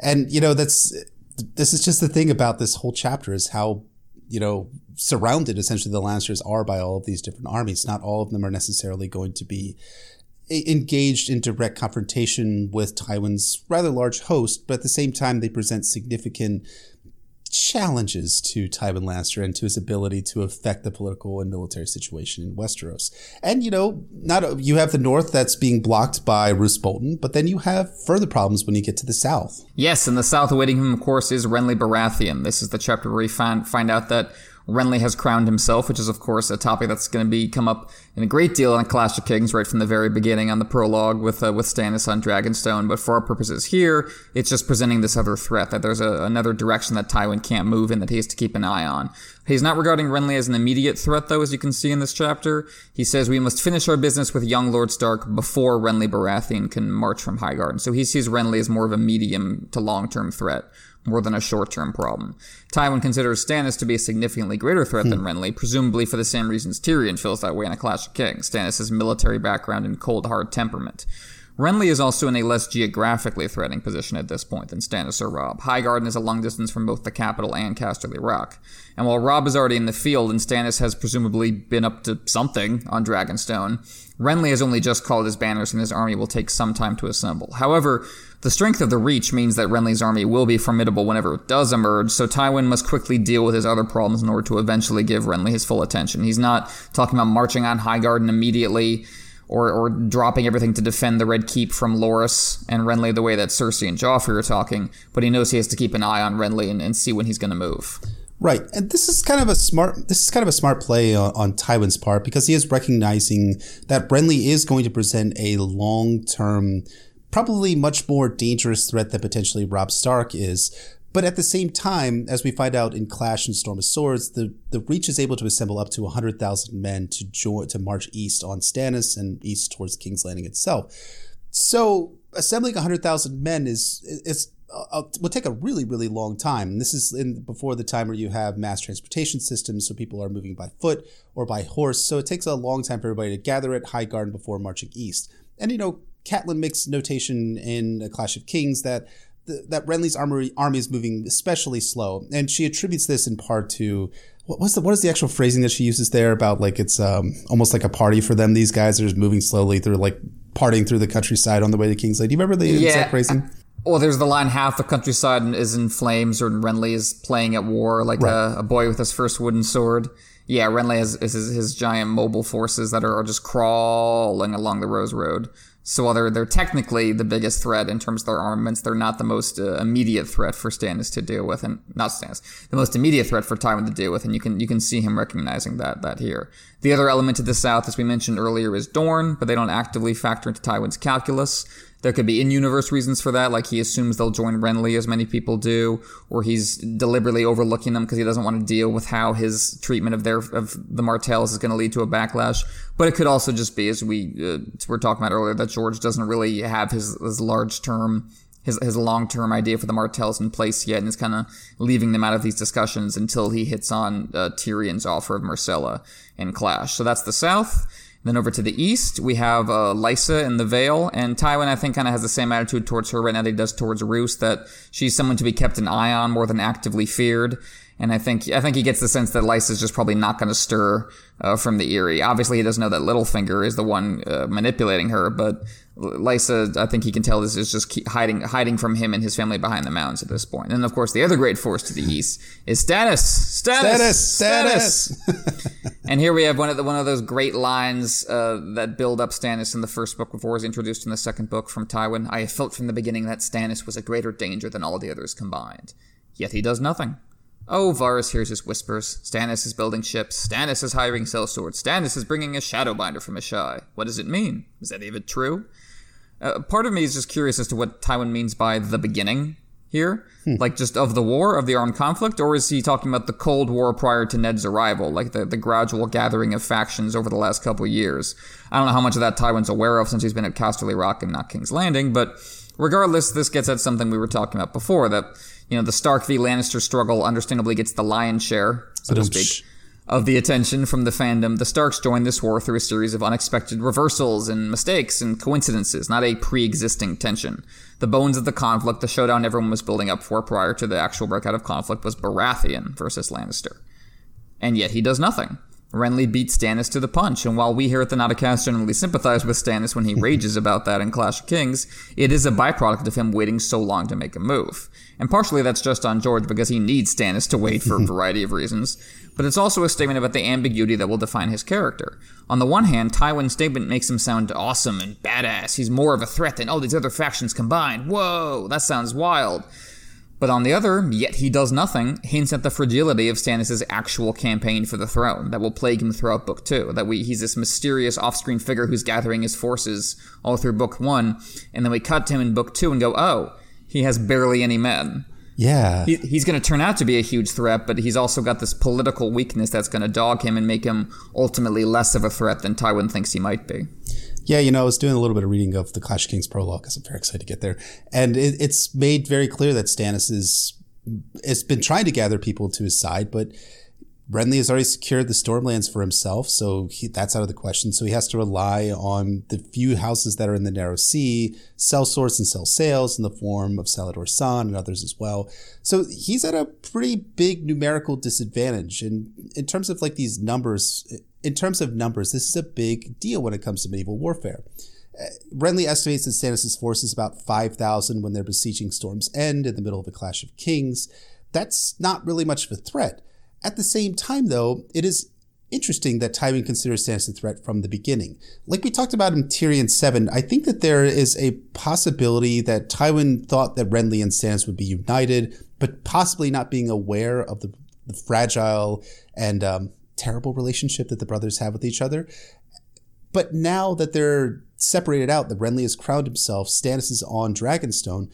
Speaker 1: And, you know, that's, this is just the thing about this whole chapter is how, you know, surrounded essentially the Lannisters are by all of these different armies. Not all of them are necessarily going to be engaged in direct confrontation with Tywin's rather large host, but at the same time, they present significant challenges to Tywin Lannister and to his ability to affect the political and military situation in Westeros. And you know, not you have the north that's being blocked by Roose Bolton, but then you have further problems when you get to the south.
Speaker 2: Yes, and the south awaiting him, of course, is Renly Baratheon. This is the chapter where we find find out that Renly has crowned himself, which is of course a topic that's going to be come up in a great deal in Clash of Kings right from the very beginning on the prologue with uh, with Stannis on Dragonstone. But for our purposes here, it's just presenting this other threat that there's a, another direction that Tywin can't move in that he has to keep an eye on. He's not regarding Renly as an immediate threat, though, as you can see in this chapter. He says we must finish our business with young Lord Stark before Renly Baratheon can march from Highgarden. So he sees Renly as more of a medium to long term threat more than a short-term problem. Tywin considers Stannis to be a significantly greater threat hmm. than Renly, presumably for the same reasons Tyrion feels that way in A Clash of Kings, Stannis' military background and cold, hard temperament. Renly is also in a less geographically threatening position at this point than Stannis or Robb. Highgarden is a long distance from both the capital and Casterly Rock. And while Robb is already in the field and Stannis has presumably been up to something on Dragonstone, Renly has only just called his banners and his army will take some time to assemble. However, the strength of the Reach means that Renly's army will be formidable whenever it does emerge, so Tywin must quickly deal with his other problems in order to eventually give Renly his full attention. He's not talking about marching on Highgarden immediately or, or dropping everything to defend the Red Keep from Loras and Renly the way that Cersei and Joffrey are talking, but he knows he has to keep an eye on Renly and, and see when he's going to move.
Speaker 1: Right, and this is kind of a smart. This is kind of a smart play on, on Tywin's part because he is recognizing that Renly is going to present a long-term probably much more dangerous threat than potentially Robb Stark is. But at the same time, as we find out in Clash and Storm of Swords, the, the Reach is able to assemble up to 100,000 men to join to march east on Stannis and east towards King's Landing itself. So assembling 100,000 men is is uh, uh, will take a really really long time. This is in before the time where you have mass transportation systems, so people are moving by foot or by horse. So it takes a long time for everybody to gather at Highgarden before marching east. And you know, Catelyn makes notation in A Clash of Kings that the, that Renly's armory, army is moving especially slow, and she attributes this in part to what was the what is the actual phrasing that she uses there about like it's um, almost like a party for them. These guys are just moving slowly through like partying through the countryside on the way to King's Landing. Do you remember the yeah, exact phrasing?
Speaker 2: Well, there's the line half the countryside is in flames, or Renly is playing at war like right. a, a, boy with his first wooden sword. Yeah, Renly has his, his, giant mobile forces that are, are just crawling along the Rose Road. So while they're they're technically the biggest threat in terms of their armaments, they're not the most uh, immediate threat for Stannis to deal with, and not Stannis, the most immediate threat for Tywin to deal with, and you can you can see him recognizing that that here. The other element to the south, as we mentioned earlier, is Dorne, but they don't actively factor into Tywin's calculus. There could be in-universe reasons for that, like he assumes they'll join Renly, as many people do, or he's deliberately overlooking them because he doesn't want to deal with how his treatment of their of the Martells is going to lead to a backlash. But it could also just be, as we uh, were talking about earlier, that George doesn't really have his, his large term his his long term idea for the Martells in place yet, and is kind of leaving them out of these discussions until he hits on uh, Tyrion's offer of Myrcella and Clash. So that's the South. Then over to the east, we have uh, Lysa in the Vale, and Tywin, I think, kind of has the same attitude towards her right now that he does towards Roose, that she's someone to be kept an eye on more than actively feared. And I think I think he gets the sense that Lysa's just probably not going to stir uh, from the Eyrie. Obviously, he doesn't know that Littlefinger is the one uh, manipulating her, but Lysa, I think he can tell this is just hiding hiding from him and his family behind the mountains at this point. And of course, the other great force to the <laughs> east is Stannis. Stannis. Stannis. Stannis. <laughs> and here we have one of the one of those great lines uh, that build up Stannis in the first book before he's introduced in the second book from Tywin. I have felt from the beginning that Stannis was a greater danger than all the others combined. Yet he does nothing. Oh, Varys hears his whispers. Stannis is building ships. Stannis is hiring sellswords. Stannis is bringing a Shadowbinder from Asshai. What does it mean? Is that even true? Uh, part of me is just curious as to what Tywin means by the beginning here, hmm. like just of the war, of the armed conflict, or is he talking about the Cold War prior to Ned's arrival, like the, the gradual gathering of factions over the last couple of years? I don't know how much of that Tywin's aware of since he's been at Casterly Rock and not King's Landing, but regardless, this gets at something we were talking about before that, you know, the Stark v. Lannister struggle understandably gets the lion's share, so to speak of the attention from the fandom, the Starks joined this war through a series of unexpected reversals and mistakes and coincidences, not a pre existing tension. The bones of the conflict, the showdown everyone was building up for prior to the actual breakout of conflict, was Baratheon versus Lannister. And yet he does nothing. Renly beats Stannis to the punch, and while we here at the Nauticast generally sympathize with Stannis when he <laughs> rages about that in Clash of Kings, it is a byproduct of him waiting so long to make a move. And partially that's just on George because he needs Stannis to wait for a <laughs> variety of reasons, but it's also a statement about the ambiguity that will define his character. On the one hand, Tywin's statement makes him sound awesome and badass. He's more of a threat than all these other factions combined. Whoa, that sounds wild. But on the other, yet he does nothing, hints at the fragility of Stannis' actual campaign for the throne that will plague him throughout Book 2. That we, he's this mysterious off-screen figure who's gathering his forces all through Book 1, and then we cut to him in Book 2 and go, oh, he has barely any men.
Speaker 1: Yeah.
Speaker 2: He, he's going to turn out to be a huge threat, but he's also got this political weakness that's going to dog him and make him ultimately less of a threat than Tywin thinks he might be.
Speaker 1: Yeah, you know, I was doing a little bit of reading of the Clash of Kings prologue because I'm very excited to get there, and it, it's made very clear that Stannis is has been trying to gather people to his side, but Renly has already secured the Stormlands for himself, so he, that's out of the question. So he has to rely on the few houses that are in the Narrow Sea, sell swords and sell sails in the form of Salladhor Saan and others as well. So he's at a pretty big numerical disadvantage. And in terms of like these numbers, in terms of numbers, this is a big deal when it comes to medieval warfare. Uh, Renly estimates that Stannis' force is about 5,000 when they're besieging Storm's End in the middle of a Clash of Kings. That's not really much of a threat. At the same time, though, it is interesting that Tywin considers Stannis a threat from the beginning. Like we talked about in Tyrion 7, I think that there is a possibility that Tywin thought that Renly and Stannis would be united, but possibly not being aware of the, the fragile and um, terrible relationship that the brothers have with each other. But now that they're separated out, that Renly has crowned himself, Stannis is on Dragonstone.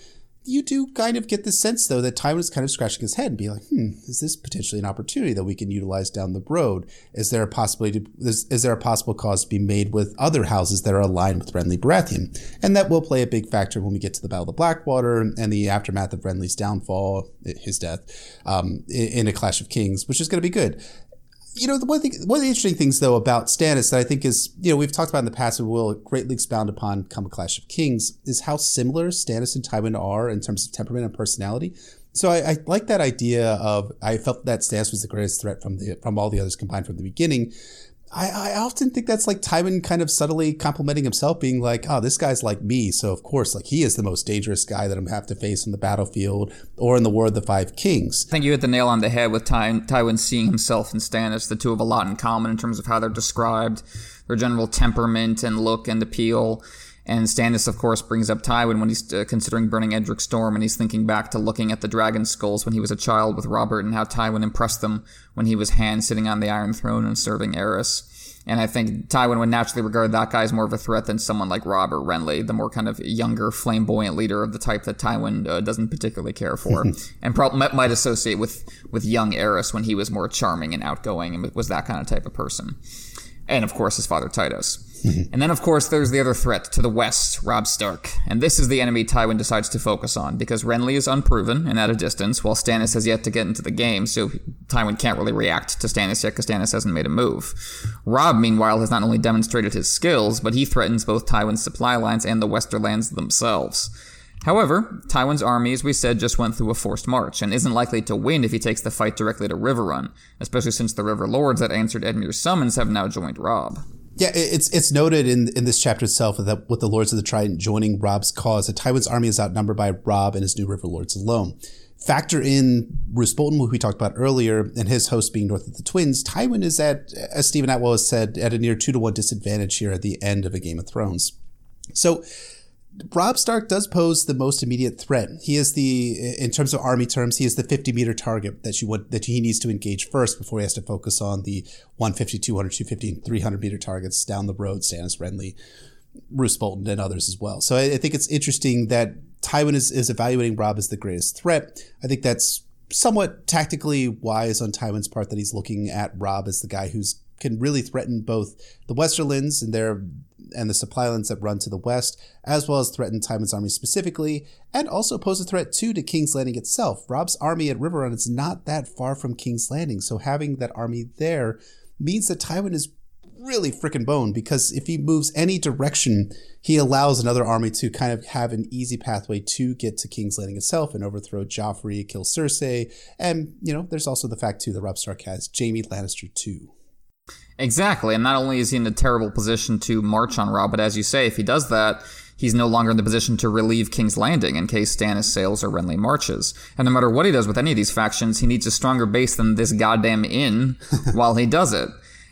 Speaker 1: You do kind of get the sense, though, that Tywin is kind of scratching his head and being like, hmm, is this potentially an opportunity that we can utilize down the road? Is there a possibility to, is, is there a possible cause to be made with other houses that are aligned with Renly Baratheon? And that will play a big factor when we get to the Battle of the Blackwater and the aftermath of Renly's downfall, his death, um, in a Clash of Kings, which is going to be good you know, the one thing, one of the interesting things though about Stannis that I think is, you know, we've talked about in the past and will greatly expound upon come a Clash of Kings is how similar Stannis and Tywin are in terms of temperament and personality. So I, I like that idea of I felt that Stannis was the greatest threat from the from all the others combined from the beginning. I, I often think that's like Tywin kind of subtly complimenting himself, being like, oh, this guy's like me. So, of course, like he is the most dangerous guy that I'm have to face on the battlefield or in the War of the Five Kings.
Speaker 2: I think you hit the nail on the head with Ty- Tywin seeing himself and Stannis. The two have a lot in common in terms of how they're described, their general temperament and look and appeal. And Stannis, of course, brings up Tywin when he's uh, considering burning Edric Storm, and he's thinking back to looking at the dragon skulls when he was a child with Robert, and how Tywin impressed them when he was hand sitting on the Iron Throne and serving Aerys. And I think Tywin would naturally regard that guy as more of a threat than someone like Robert Renly, the more kind of younger, flamboyant leader of the type that Tywin uh, doesn't particularly care for, <laughs> and probably might associate with with young Aerys when he was more charming and outgoing and was that kind of type of person. And of course, his father Tytos. Mm-hmm. and then, of course, there's the other threat to the west, Robb Stark. And this is the enemy Tywin decides to focus on, because Renly is unproven and at a distance, while Stannis has yet to get into the game, so Tywin can't really react to Stannis yet, because Stannis hasn't made a move. Robb, meanwhile, has not only demonstrated his skills, but he threatens both Tywin's supply lines and the Westerlands themselves. However, Tywin's army, as we said, just went through a forced march and isn't likely to win if he takes the fight directly to Riverrun, especially since the River Lords that answered Edmure's summons have now joined Robb.
Speaker 1: Yeah, it's it's noted in in this chapter itself that with the Lords of the Trident joining Robb's cause, that Tywin's army is outnumbered by Robb and his new River Lords alone. Factor in Roose Bolton, who we talked about earlier, and his host being north of the Twins. Tywin is at, as Steven Attewell has said, at a near two to one disadvantage here at the end of a Game of Thrones. So Robb Stark does pose the most immediate threat. He is the, in terms of army terms, he is the 50 meter target that you would, that he needs to engage first before he has to focus on the 150, 200, 250, 300 meter targets down the road, Stannis Renly, Roose Bolton, and others as well. So I, I think it's interesting that Tywin is, is evaluating Robb as the greatest threat. I think that's somewhat tactically wise on Tywin's part that he's looking at Robb as the guy who's can really threaten both the Westerlands and their and the supply lines that run to the west, as well as threaten Tywin's army specifically, and also pose a threat too to King's Landing itself. Robb's army at Riverrun is not that far from King's Landing, so having that army there means that Tywin is really freaking bone because if he moves any direction, he allows another army to kind of have an easy pathway to get to King's Landing itself and overthrow Joffrey, kill Cersei, and you know, there's also the fact too that Robb Stark has Jaime Lannister too.
Speaker 2: Exactly, and not only is he in a terrible position to march on Robb, but as you say, if he does that, he's no longer in the position to relieve King's Landing in case Stannis sails or Renly marches. And no matter what he does with any of these factions, he needs a stronger base than this goddamn inn <laughs> while he does it.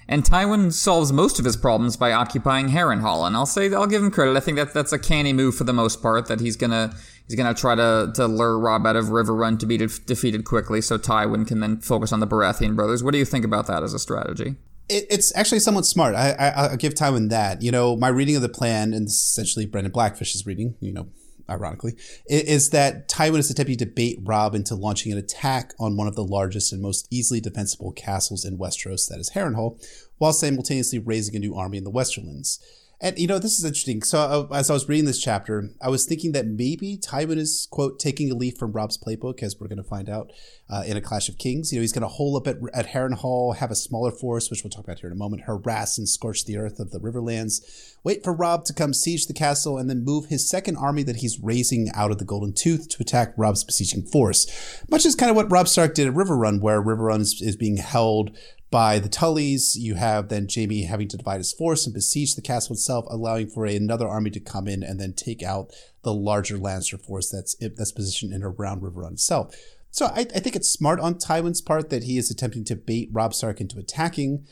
Speaker 2: And Tywin solves most of his problems by occupying Harrenhal, and I'll say I'll give him credit. I think that that's a canny move for the most part. That he's gonna he's gonna try to to lure Robb out of Riverrun to be de- defeated quickly, so Tywin can then focus on the Baratheon brothers. What do you think about that as a strategy?
Speaker 1: It, it's actually somewhat smart. I, I will give Tywin that. You know, my reading of the plan, and essentially Brynden Blackfish's reading. You know, ironically, is that Tywin is attempting to bait Robb into launching an attack on one of the largest and most easily defensible castles in Westeros, that is Harrenhal, while simultaneously raising a new army in the Westerlands. And you know, this is interesting. So uh, as I was reading this chapter, I was thinking that maybe Tywin is quote taking a leaf from Robb's playbook, as we're going to find out uh, in a Clash of Kings. You know, he's going to hole up at, at Harrenhal, have a smaller force, which we'll talk about here in a moment, harass and scorch the earth of the Riverlands, wait for Robb to come siege the castle, and then move his second army that he's raising out of the Golden Tooth to attack Robb's besieging force. Much as kind of what Robb Stark did at Riverrun, where Riverrun is, is being held by the Tullys. You have then Jaime having to divide his force and besiege the castle itself, allowing for a, another army to come in and then take out the larger Lannister force that's that's positioned in around Riverrun itself. So I, I think it's smart on Tywin's part that he is attempting to bait Robb Stark into attacking.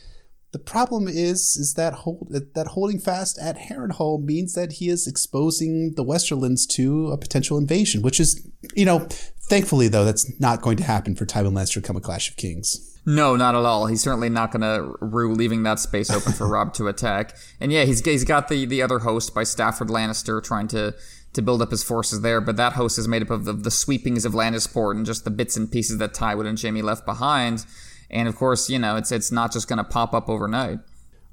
Speaker 1: The problem is, is that hold, that holding fast at Harrenhal means that he is exposing the Westerlands to a potential invasion, which is, you know, thankfully though, that's not going to happen for Tywin Lannister come a Clash of Kings.
Speaker 2: No, not at all. He's certainly not going to rue leaving that space open for Robb to attack. And yeah, he's he's got the the other host by Stafford Lannister trying to to build up his forces there, but that host is made up of the, the sweepings of Lannisport and just the bits and pieces that Tywin and Jaime left behind. And of course, you know, it's it's not just going to pop up overnight.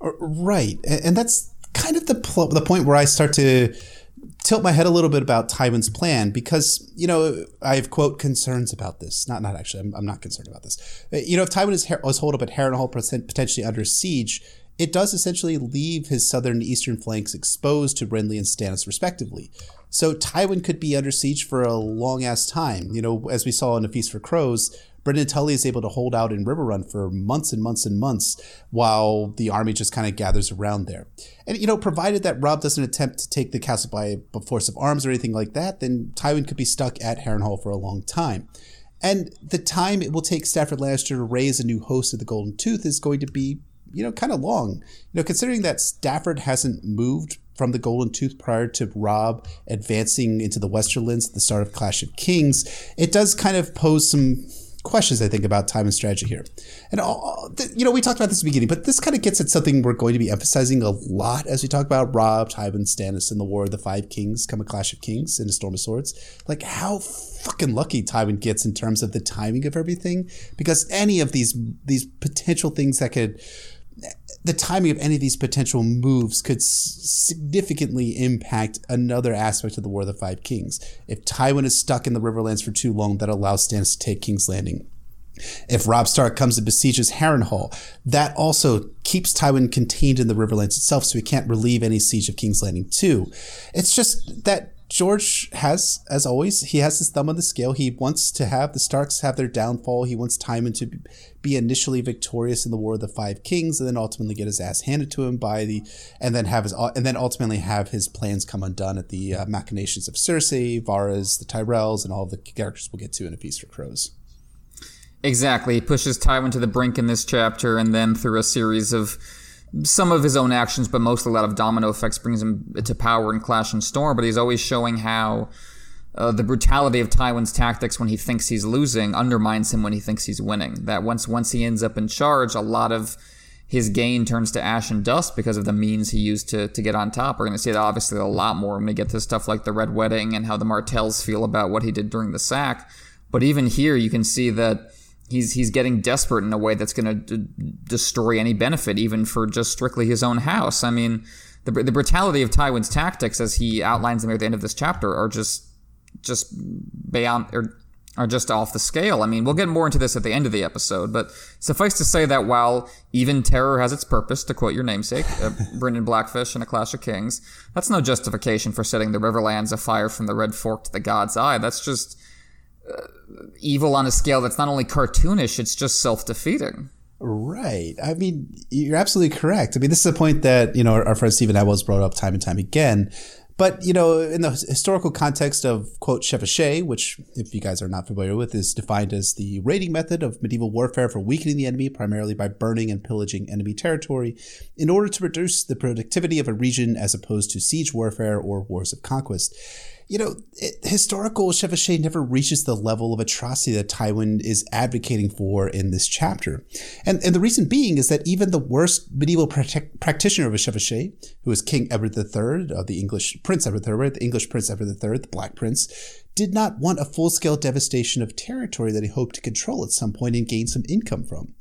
Speaker 1: Uh, right, and that's kind of the pl- the point where I start to tilt my head a little bit about Tywin's plan because you know I have quote concerns about this. Not not actually. I'm, I'm not concerned about this. Uh, you know, if Tywin is was holed up at Harrenhal potentially under siege, it does essentially leave his southern and eastern flanks exposed to Renly and Stannis respectively. So Tywin could be under siege for a long ass time. You know, as we saw in A Feast for Crows, Brynden Tully is able to hold out in Riverrun for months and months and months while the army just kind of gathers around there. And, you know, provided that Robb doesn't attempt to take the castle by force of arms or anything like that, then Tywin could be stuck at Harrenhal for a long time. And the time it will take Stafford Lannister to raise a new host of the Golden Tooth is going to be, you know, kind of long. You know, considering that Stafford hasn't moved from the Golden Tooth prior to Robb advancing into the Westerlands at the start of Clash of Kings, it does kind of pose some questions I think about time and strategy here. And all, you know, we talked about this at the beginning, but this kind of gets at something we're going to be emphasizing a lot as we talk about Robb, Tywin, Stannis, and the War of the Five Kings, come a Clash of Kings, and a Storm of Swords. Like how fucking lucky Tywin gets in terms of the timing of everything, because any of these these potential things that could the timing of any of these potential moves could significantly impact another aspect of the War of the Five Kings. If Tywin is stuck in the Riverlands for too long, that allows Stannis to take King's Landing. If Robb Stark comes and besieges Harrenhal, that also keeps Tywin contained in the Riverlands itself, so he can't relieve any siege of King's Landing too. It's just that George has, as always, he has his thumb on the scale. He wants to have the Starks have their downfall. He wants Tywin to be initially victorious in the War of the Five Kings, and then ultimately get his ass handed to him by the, and then have his, and then ultimately have his plans come undone at the uh, machinations of Cersei, Varys, the Tyrells, and all the characters we'll get to in A Feast for Crows.
Speaker 2: Exactly, he pushes Tywin to the brink in this chapter, and then through a series of some of his own actions, but mostly a lot of domino effects brings him to power in Clash and Storm. But he's always showing how uh, the brutality of Tywin's tactics when he thinks he's losing undermines him when he thinks he's winning. That once once he ends up in charge, a lot of his gain turns to ash and dust because of the means he used to to get on top. We're going to see that obviously a lot more when we get to stuff like the Red Wedding and how the Martells feel about what he did during the sack. But even here, you can see that he's he's getting desperate in a way that's going to d- destroy any benefit, even for just strictly his own house. I mean, the the brutality of Tywin's tactics, as he outlines them at the end of this chapter, are just just beyond or are just off the scale. I mean, we'll get more into this at the end of the episode, but suffice to say that while even terror has its purpose, to quote your namesake, uh, <laughs> Brynden Blackfish in A Clash of Kings, that's no justification for setting the Riverlands afire from the Red Fork to the God's Eye. That's just uh, evil on a scale that's not only cartoonish, it's just self defeating.
Speaker 1: Right. I mean, you're absolutely correct. I mean, this is a point that, you know, our, our friend Stephen Edwards brought up time and time again. But, you know, in the historical context of, quote, chevauchée, which, if you guys are not familiar with, is defined as the raiding method of medieval warfare for weakening the enemy, primarily by burning and pillaging enemy territory, in order to reduce the productivity of a region as opposed to siege warfare or wars of conquest you know, it, historical chevauchée never reaches the level of atrocity that Tywin is advocating for in this chapter. And, and the reason being is that even the worst medieval practitioner of a chevauchée, who is King Edward III of uh, the English, Prince Edward III, the English Prince Edward III, the Black Prince, did not want a full-scale devastation of territory that he hoped to control at some point and gain some income from.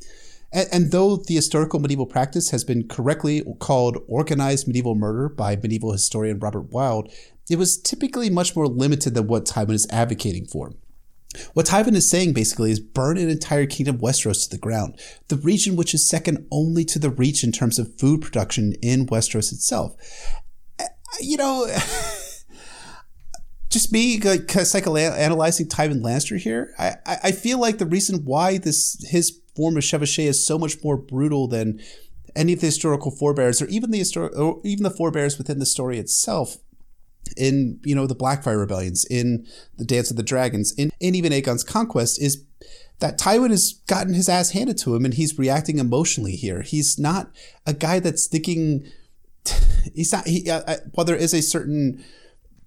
Speaker 1: And, and, though the historical medieval practice has been correctly called organized medieval murder by medieval historian Robert Wilde, it was typically much more limited than what Tywin is advocating for. What Tywin is saying basically is burn an entire kingdom Westeros to the ground, the region which is second only to the Reach in terms of food production in Westeros itself. Uh, you know, <laughs> just me like psychoanalyzing Tywin Lannister here, I, I feel like the reason why this his form of chevauchée is so much more brutal than any of the historical forebears or even the histor- or even the forebears within the story itself in you know the Blackfyre rebellions, in the Dance of the Dragons, in, in even Aegon's conquest is that Tywin has gotten his ass handed to him and he's reacting emotionally here. He's not a guy that's thinking. <sighs> He's not. He, uh, uh, while there is a certain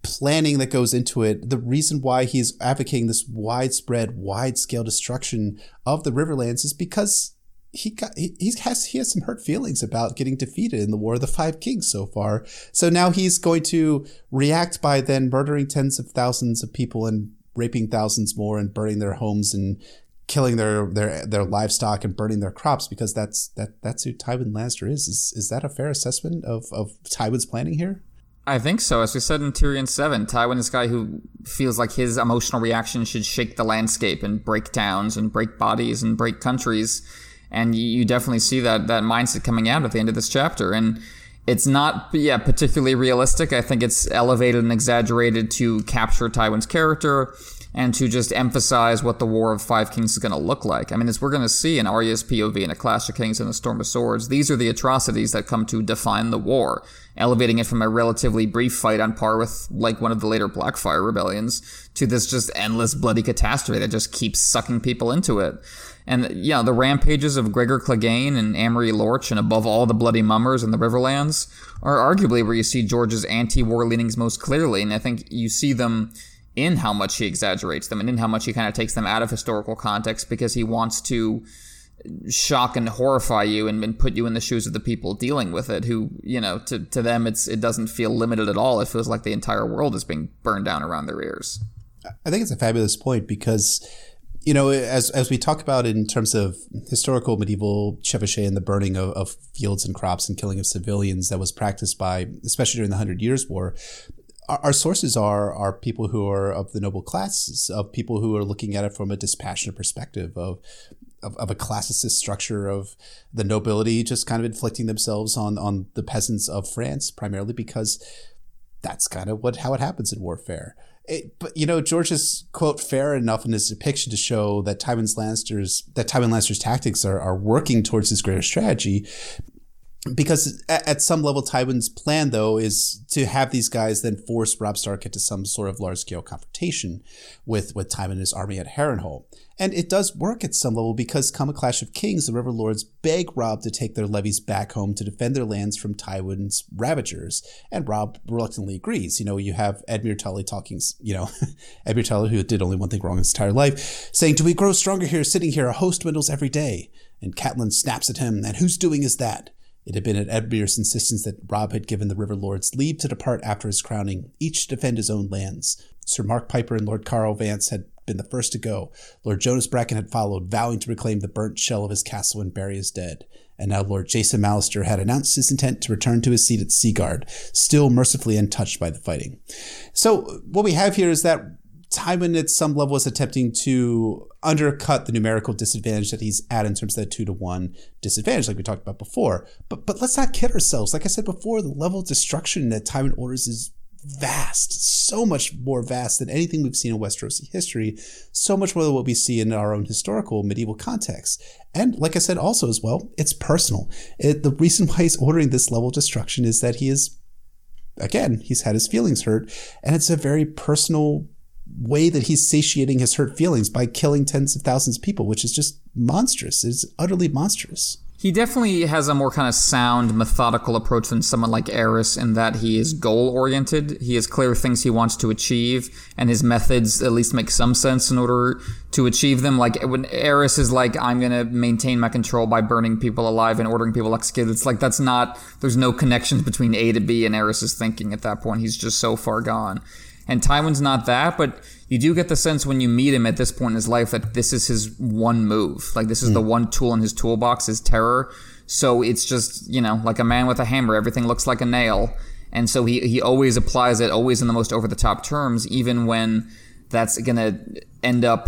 Speaker 1: planning that goes into it, the reason why he's advocating this widespread, wide scale destruction of the Riverlands is because he got he, he has he has some hurt feelings about getting defeated in the War of the Five Kings so far. So now he's going to react by then murdering tens of thousands of people and raping thousands more and burning their homes and killing their their their livestock and burning their crops because that's that that's who Tywin Lannister is. Is is that a fair assessment of of Tywin's planning here?
Speaker 2: I think so. As we said in Tyrion 7, Tywin is a guy who feels like his emotional reaction should shake the landscape and break towns and break bodies and break countries and you definitely see that that mindset coming out at the end of this chapter and it's not yeah particularly realistic i think it's elevated and exaggerated to capture tywin's character and to just emphasize what the War of Five Kings is going to look like. I mean, as we're going to see in Arya's POV in A Clash of Kings and A Storm of Swords, these are the atrocities that come to define the war, elevating it from a relatively brief fight on par with, like, one of the later Blackfyre rebellions to this just endless bloody catastrophe that just keeps sucking people into it. And, yeah, the rampages of Gregor Clegane and Amory Lorch, and above all, the Bloody Mummers and the Riverlands, are arguably where you see George's anti war leanings most clearly. And I think you see them in how much he exaggerates them and in how much he kind of takes them out of historical context because he wants to shock and horrify you and, and, put you in the shoes of the people dealing with it who you know to, to them it's it doesn't feel limited at all it feels like the entire world is being burned down around their ears
Speaker 1: i think it's a fabulous point because you know as, as we talk about in terms of historical medieval chevauchée and the burning of, of fields and crops and killing of civilians that was practiced by especially during the hundred years war our sources are are people who are of the noble classes, of people who are looking at it from a dispassionate perspective of, of, of a classicist structure of the nobility just kind of inflicting themselves on on the peasants of France, primarily because that's kind of what how it happens in warfare. It, but you know, George is quote fair enough in his depiction to show that Tywin's Lannister's that Tywin Lannister's tactics are, are working towards his greater strategy because at, some level, Tywin's plan, though, is to have these guys then force Robb Stark into some sort of large scale confrontation with, with Tywin and his army at Harrenhal. And it does work at some level because, come a clash of kings, the River Lords beg Robb to take their levies back home to defend their lands from Tywin's ravagers. And Robb reluctantly agrees. You know, you have Edmure Tully talking, you know, <laughs> Edmure Tully, who did only one thing wrong his entire life, saying, Do we grow stronger here, sitting here? A host dwindles every day. And Catelyn snaps at him, And whose doing is that? It had been at Edmure's insistence that Robb had given the River Lords leave to depart after his crowning, each to defend his own lands. Sir Marq Piper and Lord Karyl Vance had been the first to go. Lord Jonos Bracken had followed, vowing to reclaim the burnt shell of his castle and bury his dead. And now Lord Jason Mallister had announced his intent to return to his seat at Seagard, still mercifully untouched by the fighting. So what we have here is that Tywin at some level is attempting to undercut the numerical disadvantage that he's at in terms of that two to one disadvantage, like we talked about before. But but let's not kid ourselves. Like I said before, the level of destruction that Tywin orders is vast, so much more vast than anything we've seen in Westerosi history, so much more than what we see in our own historical medieval context. And like I said, also as well, it's personal. It, the reason why he's ordering this level of destruction is that he is, again, he's had his feelings hurt, and it's a very personal way that he's satiating his hurt feelings by killing tens of thousands of people, which is just monstrous. It's utterly monstrous.
Speaker 2: He definitely has a more kind of sound, methodical approach than someone like Aerys in that he is goal oriented. He has clear things he wants to achieve, and his methods at least make some sense in order to achieve them. Like when Aerys is like, I'm going to maintain my control by burning people alive and ordering people executed, it's like that's not, there's no connections between A to B and Aerys' thinking at that point. He's just so far gone. And Tywin's not that, but you do get the sense when you meet him at this point in his life that this is his one move. Like this is mm. the hmm. one tool in his toolbox is terror. So it's just, you know, like a man with a hammer, everything looks like a nail. And so he, he always applies it, always in the most over the top terms, even when that's going to end up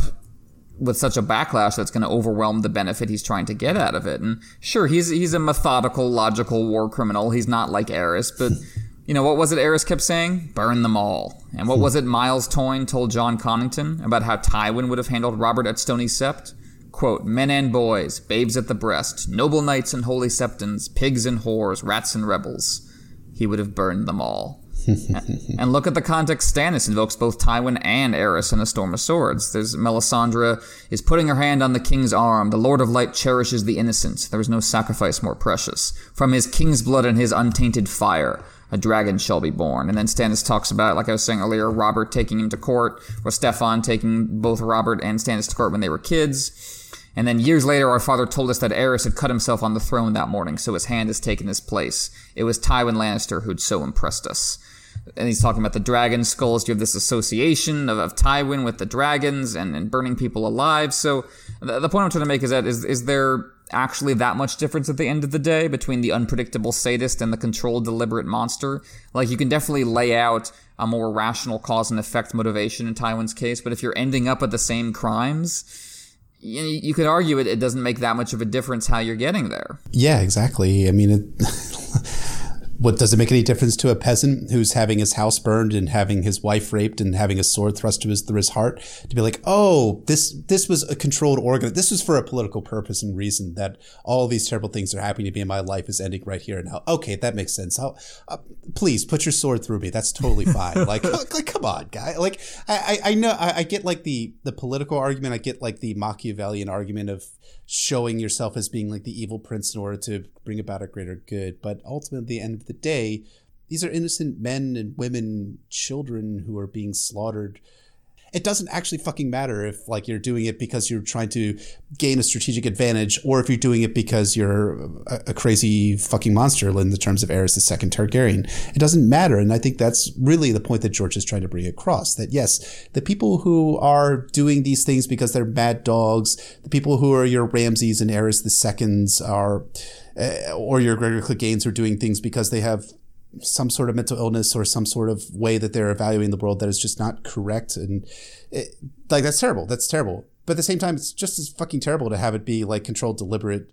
Speaker 2: with such a backlash that's going to overwhelm the benefit he's trying to get out of it. And sure, he's he's a methodical, logical war criminal. He's not like Aerys, but <laughs> you know, what was it Aerys kept saying? Burn them all. And what hmm. was it Myles Toyne told Jon Connington about how Tywin would have handled Robert at Stony Sept? Quote, men and boys, babes at the breast, noble knights and holy septons, pigs and whores, rats and rebels. He would have burned them all. <laughs> and look at the context Stannis invokes both Tywin and Aerys in A Storm of Swords. There's Melisandre is putting her hand on the king's arm. The Lord of Light cherishes the innocent. There is no sacrifice more precious. From his king's blood and his untainted fire a dragon shall be born. And then Stannis talks about, like I was saying earlier, Robert taking him to court, or Steffon taking both Robert and Stannis to court when they were kids. And then years later, our father told us that Aerys had cut himself on the throne that morning, so his hand has taken his place. It was Tywin Lannister who'd so impressed us. And he's talking about the dragon skulls. You have this association of, of Tywin with the dragons and, and burning people alive. So the, the point I'm trying to make is that is, is there actually that much difference at the end of the day between the unpredictable sadist and the controlled deliberate monster. Like you can definitely lay out a more rational cause and effect motivation in Tywin's case, but if you're ending up at the same crimes, you, you could argue it, it doesn't make that much of a difference how you're getting there.
Speaker 1: Yeah, exactly. I mean, it, <laughs> what does it make any difference to a peasant who's having his house burned and having his wife raped and having a sword thrust to his, through his heart to be like, oh, this this was a controlled organ. This was for a political purpose and reason that all these terrible things are happening to me and my life is ending right here and now. Okay, that makes sense. Uh, please put your sword through me. That's totally fine. <laughs> like, like, come on, guy. Like, I, I know I, I get like the the political argument. I get like the Machiavellian argument of showing yourself as being like the evil prince in order to bring about a greater good. But ultimately, at the end of the day, these are innocent men and women, children who are being slaughtered it doesn't actually fucking matter if like you're doing it because you're trying to gain a strategic advantage or if you're doing it because you're a, a crazy fucking monster in the terms of Aerys the second Targaryen. It doesn't matter. And I think that's really the point that George is trying to bring across that yes, the people who are doing these things because they're mad dogs, the people who are your Ramsays and Aerys the seconds are, uh, or your Gregor Cleganes are doing things because they have some sort of mental illness or some sort of way that they're evaluating the world that is just not correct. And it, like that's terrible. That's terrible. But at the same time it's just as fucking terrible to have it be like controlled deliberate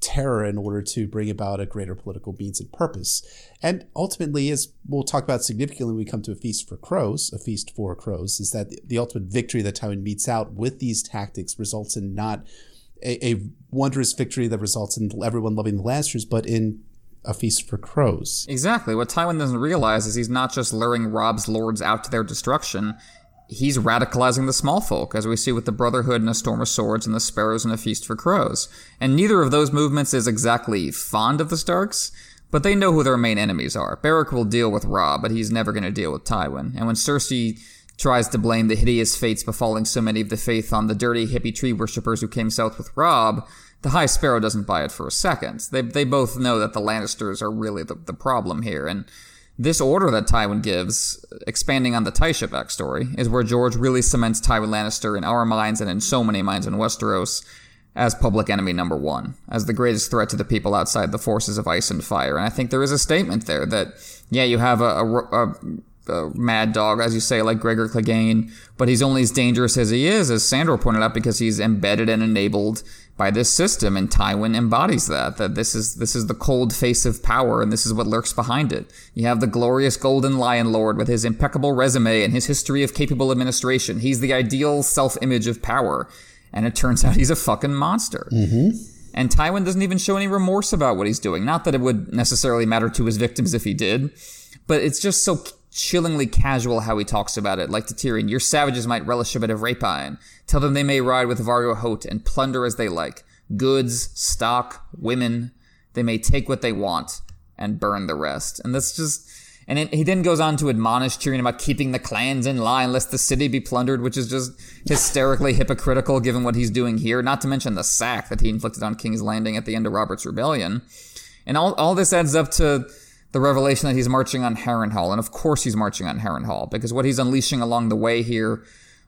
Speaker 1: terror in order to bring about a greater political means and purpose. And ultimately as we'll talk about significantly when we come to a feast for crows a feast for crows is that the, ultimate victory that tywin meets out with these tactics results in not a, a, wondrous victory that results in everyone loving the Lannisters, but in a feast for crows.
Speaker 2: Exactly. What Tywin doesn't realize is he's not just luring Robb's lords out to their destruction. He's radicalizing the small folk, as we see with the Brotherhood and a Storm of Swords and the Sparrows and a Feast for Crows. And neither of those movements is exactly fond of the Starks, but they know who their main enemies are. Beric will deal with Robb, but he's never going to deal with Tywin. And when Cersei tries to blame the hideous fates befalling so many of the faith on the dirty hippie tree worshippers who came south with Robb, the High Sparrow doesn't buy it for a second. They, they both know that the Lannisters are really the, the problem here. And this order that Tywin gives, expanding on the Tysha backstory, is where George really cements Tywin Lannister in our minds and in so many minds in Westeros as public enemy number one, as the greatest threat to the people outside the forces of ice and fire. And I think there is a statement there that, yeah, you have a, a, a a mad dog, as you say, like Gregor Clegane, but he's only as dangerous as he is, as Sandor pointed out, because he's embedded and enabled by this system, and Tywin embodies that. That this is this is the cold face of power, and this is what lurks behind it. You have the glorious Golden Lion Lord with his impeccable resume and his history of capable administration. He's the ideal self-image of power, and it turns <laughs> out he's a fucking monster.
Speaker 1: Mm-hmm.
Speaker 2: And Tywin doesn't even show any remorse about what he's doing. Not that it would necessarily matter to his victims if he did, but it's just so chillingly casual how he talks about it, like to Tyrion, your savages might relish a bit of rapine. Tell them they may ride with Vargo Hoat and plunder as they like. Goods, stock, women. They may take what they want and burn the rest. And that's just. And it, he then goes on to admonish Tyrion about keeping the clans in line lest the city be plundered, which is just hysterically <laughs> hypocritical given what he's doing here. Not to mention the sack that he inflicted on King's Landing at the end of Robert's Rebellion. And all, all this adds up to the revelation that he's marching on Harrenhal. And of course he's marching on Harrenhal because what he's unleashing along the way here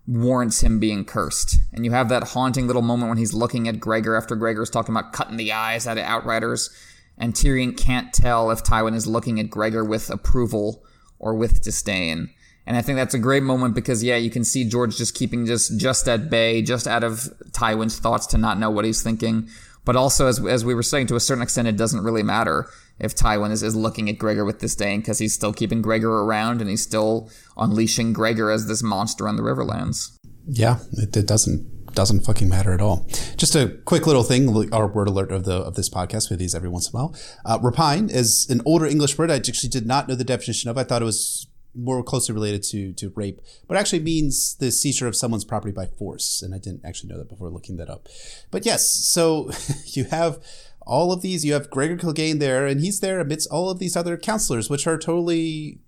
Speaker 2: warrants him being cursed. And you have that haunting little moment when he's looking at Gregor after Gregor's talking about cutting the eyes out of Outriders. And Tyrion can't tell if Tywin is looking at Gregor with approval or with disdain. And I think that's a great moment because yeah, you can see George just keeping just just at bay, just out of Tywin's thoughts to not know what he's thinking. But also, as as we were saying, to a certain extent, it doesn't really matter if Tywin is, is looking at Gregor with disdain because he's still keeping Gregor around and he's still unleashing Gregor as this monster on the Riverlands.
Speaker 1: Yeah, it, it doesn't doesn't fucking matter at all. Just a quick little thing, our word alert of the of this podcast. We these every once in a while. Uh, rapine is an older English word. I actually did not know the definition of. I thought it was more closely related to to rape, but actually means the seizure of someone's property by force. And I didn't actually know that before looking that up. But yes, so <laughs> you have all of these. You have Gregor Clegane there, and he's there amidst all of these other counselors, which are totally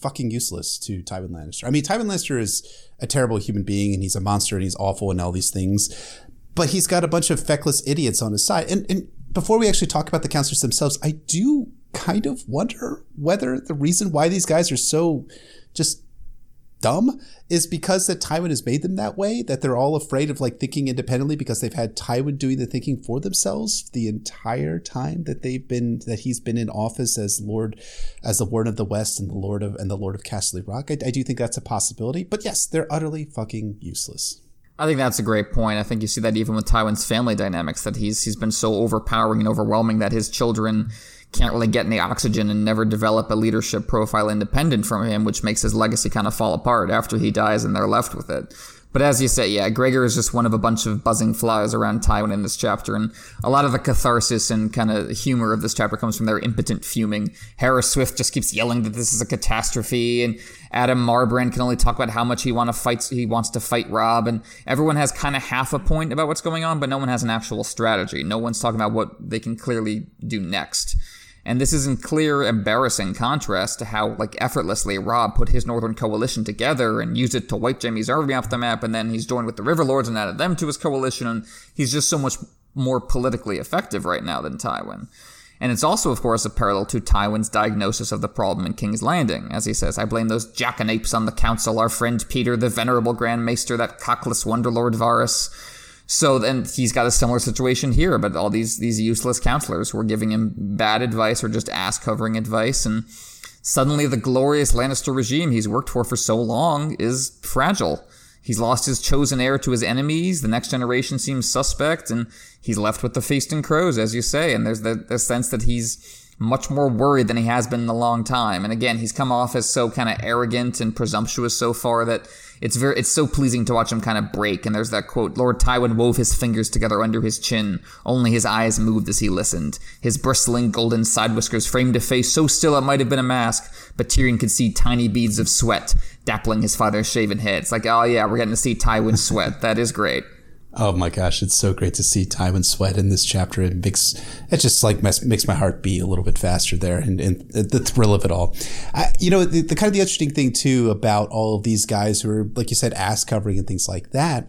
Speaker 1: fucking useless to Tywin Lannister. I mean, Tywin Lannister is a terrible human being, and he's a monster, and he's awful, and all these things. But he's got a bunch of feckless idiots on his side. And, and before we actually talk about the counselors themselves, I do kind of wonder whether the reason why these guys are so just dumb is because that Tywin has made them that way, that they're all afraid of like thinking independently because they've had Tywin doing the thinking for themselves the entire time that they've been that he's been in office as Lord as the Warden of the West and the Lord of and the Lord of Casterly Rock. I, I do think that's a possibility. But yes, they're utterly fucking useless.
Speaker 2: I think that's a great point. I think you see that even with Tywin's family dynamics, that he's he's been so overpowering and overwhelming that his children can't really get any oxygen and never develop a leadership profile independent from him, which makes his legacy kind of fall apart after he dies and they're left with it. But as you say, yeah, Gregor is just one of a bunch of buzzing flies around Tywin in this chapter, and a lot of the catharsis and kind of humor of this chapter comes from their impotent fuming. Harys Swift just keeps yelling that this is a catastrophe, and Addam Marbrand can only talk about how much he want to fight. He wants to fight Robb, and everyone has kind of half a point about what's going on, but no one has an actual strategy. No one's talking about what they can clearly do next. And this is in clear, embarrassing contrast to how, like, effortlessly Robb put his Northern Coalition together and used it to wipe Jaime's army off the map, and then he's joined with the River Lords and added them to his coalition, and he's just so much more politically effective right now than Tywin. And it's also, of course, a parallel to Tywin's diagnosis of the problem in King's Landing. As he says, I blame those jackanapes on the council, our friend Petyr, the venerable Grand Maester, that cockless Wonderlord Varys. So then he's got a similar situation here, but all these these useless counselors who are giving him bad advice or just ass covering advice, and suddenly the glorious Lannister regime he's worked for for so long is fragile. He's lost his chosen heir to his enemies. The next generation seems suspect, and he's left with the feasting crows, as you say. And there's the, the sense that he's much more worried than he has been in a long time. And again, he's come off as so kind of arrogant and presumptuous so far that it's very it's so pleasing to watch him kind of break. And there's that quote: "Lord Tywin wove his fingers together under his chin. Only his eyes moved as he listened. His bristling golden side whiskers framed a face so still it might have been a mask, but Tyrion could see tiny beads of sweat dappling his father's shaven head. It's like, oh yeah, we're getting to see Tywin sweat. that is great."
Speaker 1: Oh my gosh, it's so great to see Tywin sweat in this chapter. It makes it just like makes my heart beat a little bit faster there, and, and the thrill of it all. I, you know, the, the kind of the interesting thing too about all of these guys who are, like you said, ass covering and things like that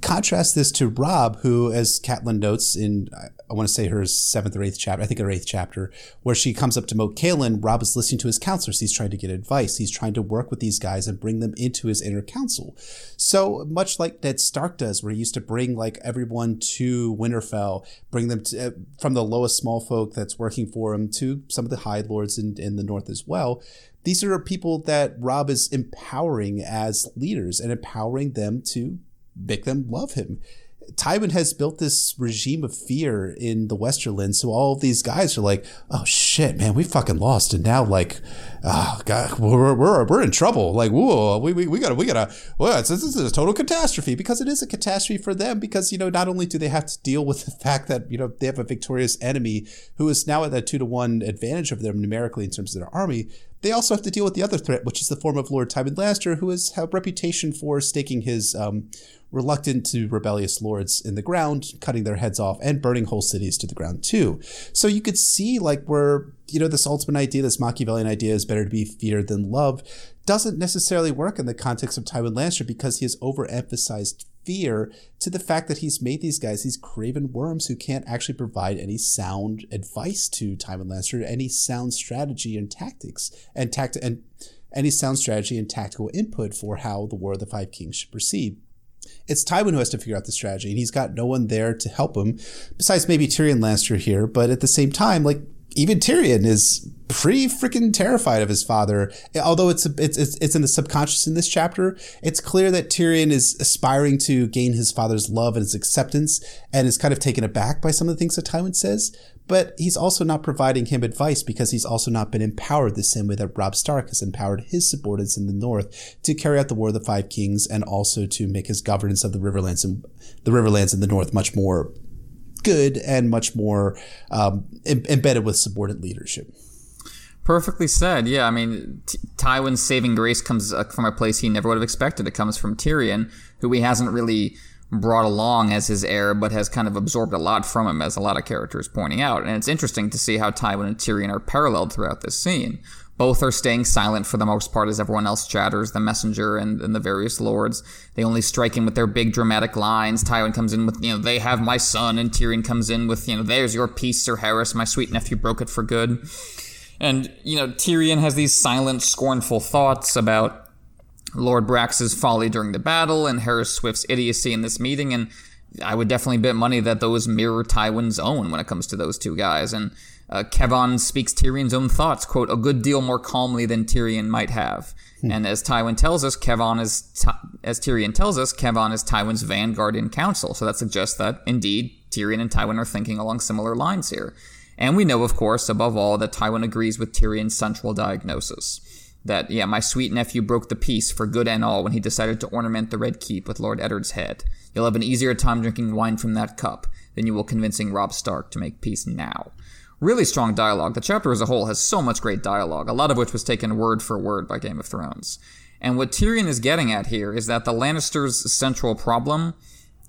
Speaker 1: contrast this to Robb, who, as Catelyn notes in, I want to say her seventh or eighth chapter, I think her eighth chapter, where she comes up to Moat Cailin, Robb is listening to his counselors. He's trying to get advice. He's trying to work with these guys and bring them into his inner council. So much like Ned Stark does, where he used to bring like everyone to Winterfell, bring them to, uh, from the lowest small folk that's working for him to some of the High Lords in, in the North as well. These are people that Robb is empowering as leaders and empowering them to make them love him. Tywin has built this regime of fear in the Westerlands, so all these guys are like, "Oh shit, man, we fucking lost," and now like, oh god, we're we're, we're in trouble. Like, whoa, we, we, we gotta we gotta. Well, this is a total catastrophe because it is a catastrophe for them because you know not only do they have to deal with <laughs> the fact that you know they have a victorious enemy who is now at that two to one advantage over them numerically in terms of their army, they also have to deal with the other threat, which is the form of Lord Tywin Lannister, who has a reputation for staking his um, reluctant to rebellious lords in the ground, cutting their heads off, and burning whole cities to the ground too. So you could see like where you know this ultimate idea, this Machiavellian idea, is better to be feared than love, doesn't necessarily work in the context of Tywin Lannister because he has overemphasized fear to the fact that he's made these guys these craven worms who can't actually provide any sound advice to Tywin Lannister, any sound strategy and tactics and tact and any sound strategy and tactical input for how the War of the Five Kings should proceed it's Tywin who has to figure out the strategy, and he's got no one there to help him, besides maybe Tyrion Lannister here. But at the same time, like even Tyrion is pretty freaking terrified of his father. Although it's, it's it's in the subconscious in this chapter, it's clear that Tyrion is aspiring to gain his father's love and his acceptance, and is kind of taken aback by some of the things that Tywin says. But he's also not providing him advice because he's also not been empowered the same way that Robb Stark has empowered his subordinates in the North to carry out the War of the Five Kings and also to make his governance of the Riverlands and the Riverlands in the North much more good and much more um, embedded with subordinate leadership.
Speaker 2: Perfectly said. Yeah, I mean, T- Tywin's saving grace comes uh, from a place he never would have expected. It comes from Tyrion, who he hasn't really brought along as his heir, but has kind of absorbed a lot from him, as a lot of characters pointing out. And it's interesting to see how Tywin and Tyrion are paralleled throughout this scene. Both are staying silent for the most part as everyone else chatters, the messenger and, and the various lords. They only strike in with their big dramatic lines. Tywin comes in with, you know, they have my son, and Tyrion comes in with, you know, there's your peace, Sir Harys, my sweet nephew broke it for good. And, you know, Tyrion has these silent, scornful thoughts about Lord Brax's folly during the battle and Harys Swift's idiocy in this meeting, and I would definitely bet money that those mirror Tywin's own when it comes to those two guys. And uh, Kevan speaks Tyrion's own thoughts, quote, a good deal more calmly than Tyrion might have. Hmm. And as Tywin tells us, Kevan is, as Tyrion tells us, Kevan is Tywin's vanguard in council. So that suggests that, indeed, Tyrion and Tywin are thinking along similar lines here. And we know, of course, above all, that Tywin agrees with Tyrion's central diagnosis. That, yeah, my sweet nephew broke the peace for good and all when he decided to ornament the Red Keep with Lord Eddard's head. You'll have an easier time drinking wine from that cup than you will convincing Robb Stark to make peace now. Really strong dialogue. The chapter as a whole has so much great dialogue, a lot of which was taken word for word by Game of Thrones. And what Tyrion is getting at here is that the Lannisters' central problem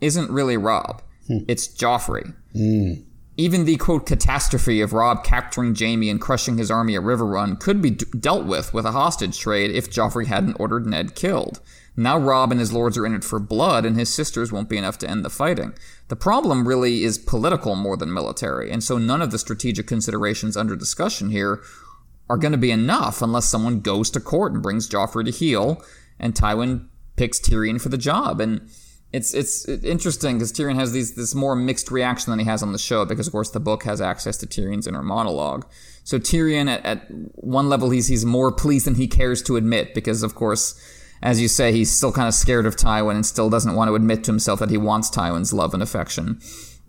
Speaker 2: isn't really Robb, hmm. it's Joffrey. Mm. Even the quote catastrophe of Robb capturing Jaime and crushing his army at Riverrun could be d- dealt with with a hostage trade if Joffrey hadn't ordered Ned killed. Now Robb and his lords are in it for blood, and his sisters won't be enough to end the fighting. The problem really is political more than military, and so none of the strategic considerations under discussion here are going to be enough unless someone goes to court and brings Joffrey to heel, and Tywin picks Tyrion for the job. And it's it's interesting because Tyrion has these this more mixed reaction than he has on the show because of course the book has access to Tyrion's inner monologue. So Tyrion at, at one level he's he's more pleased than he cares to admit because of course as you say, he's still kind of scared of Tywin and still doesn't want to admit to himself that he wants Tywin's love and affection.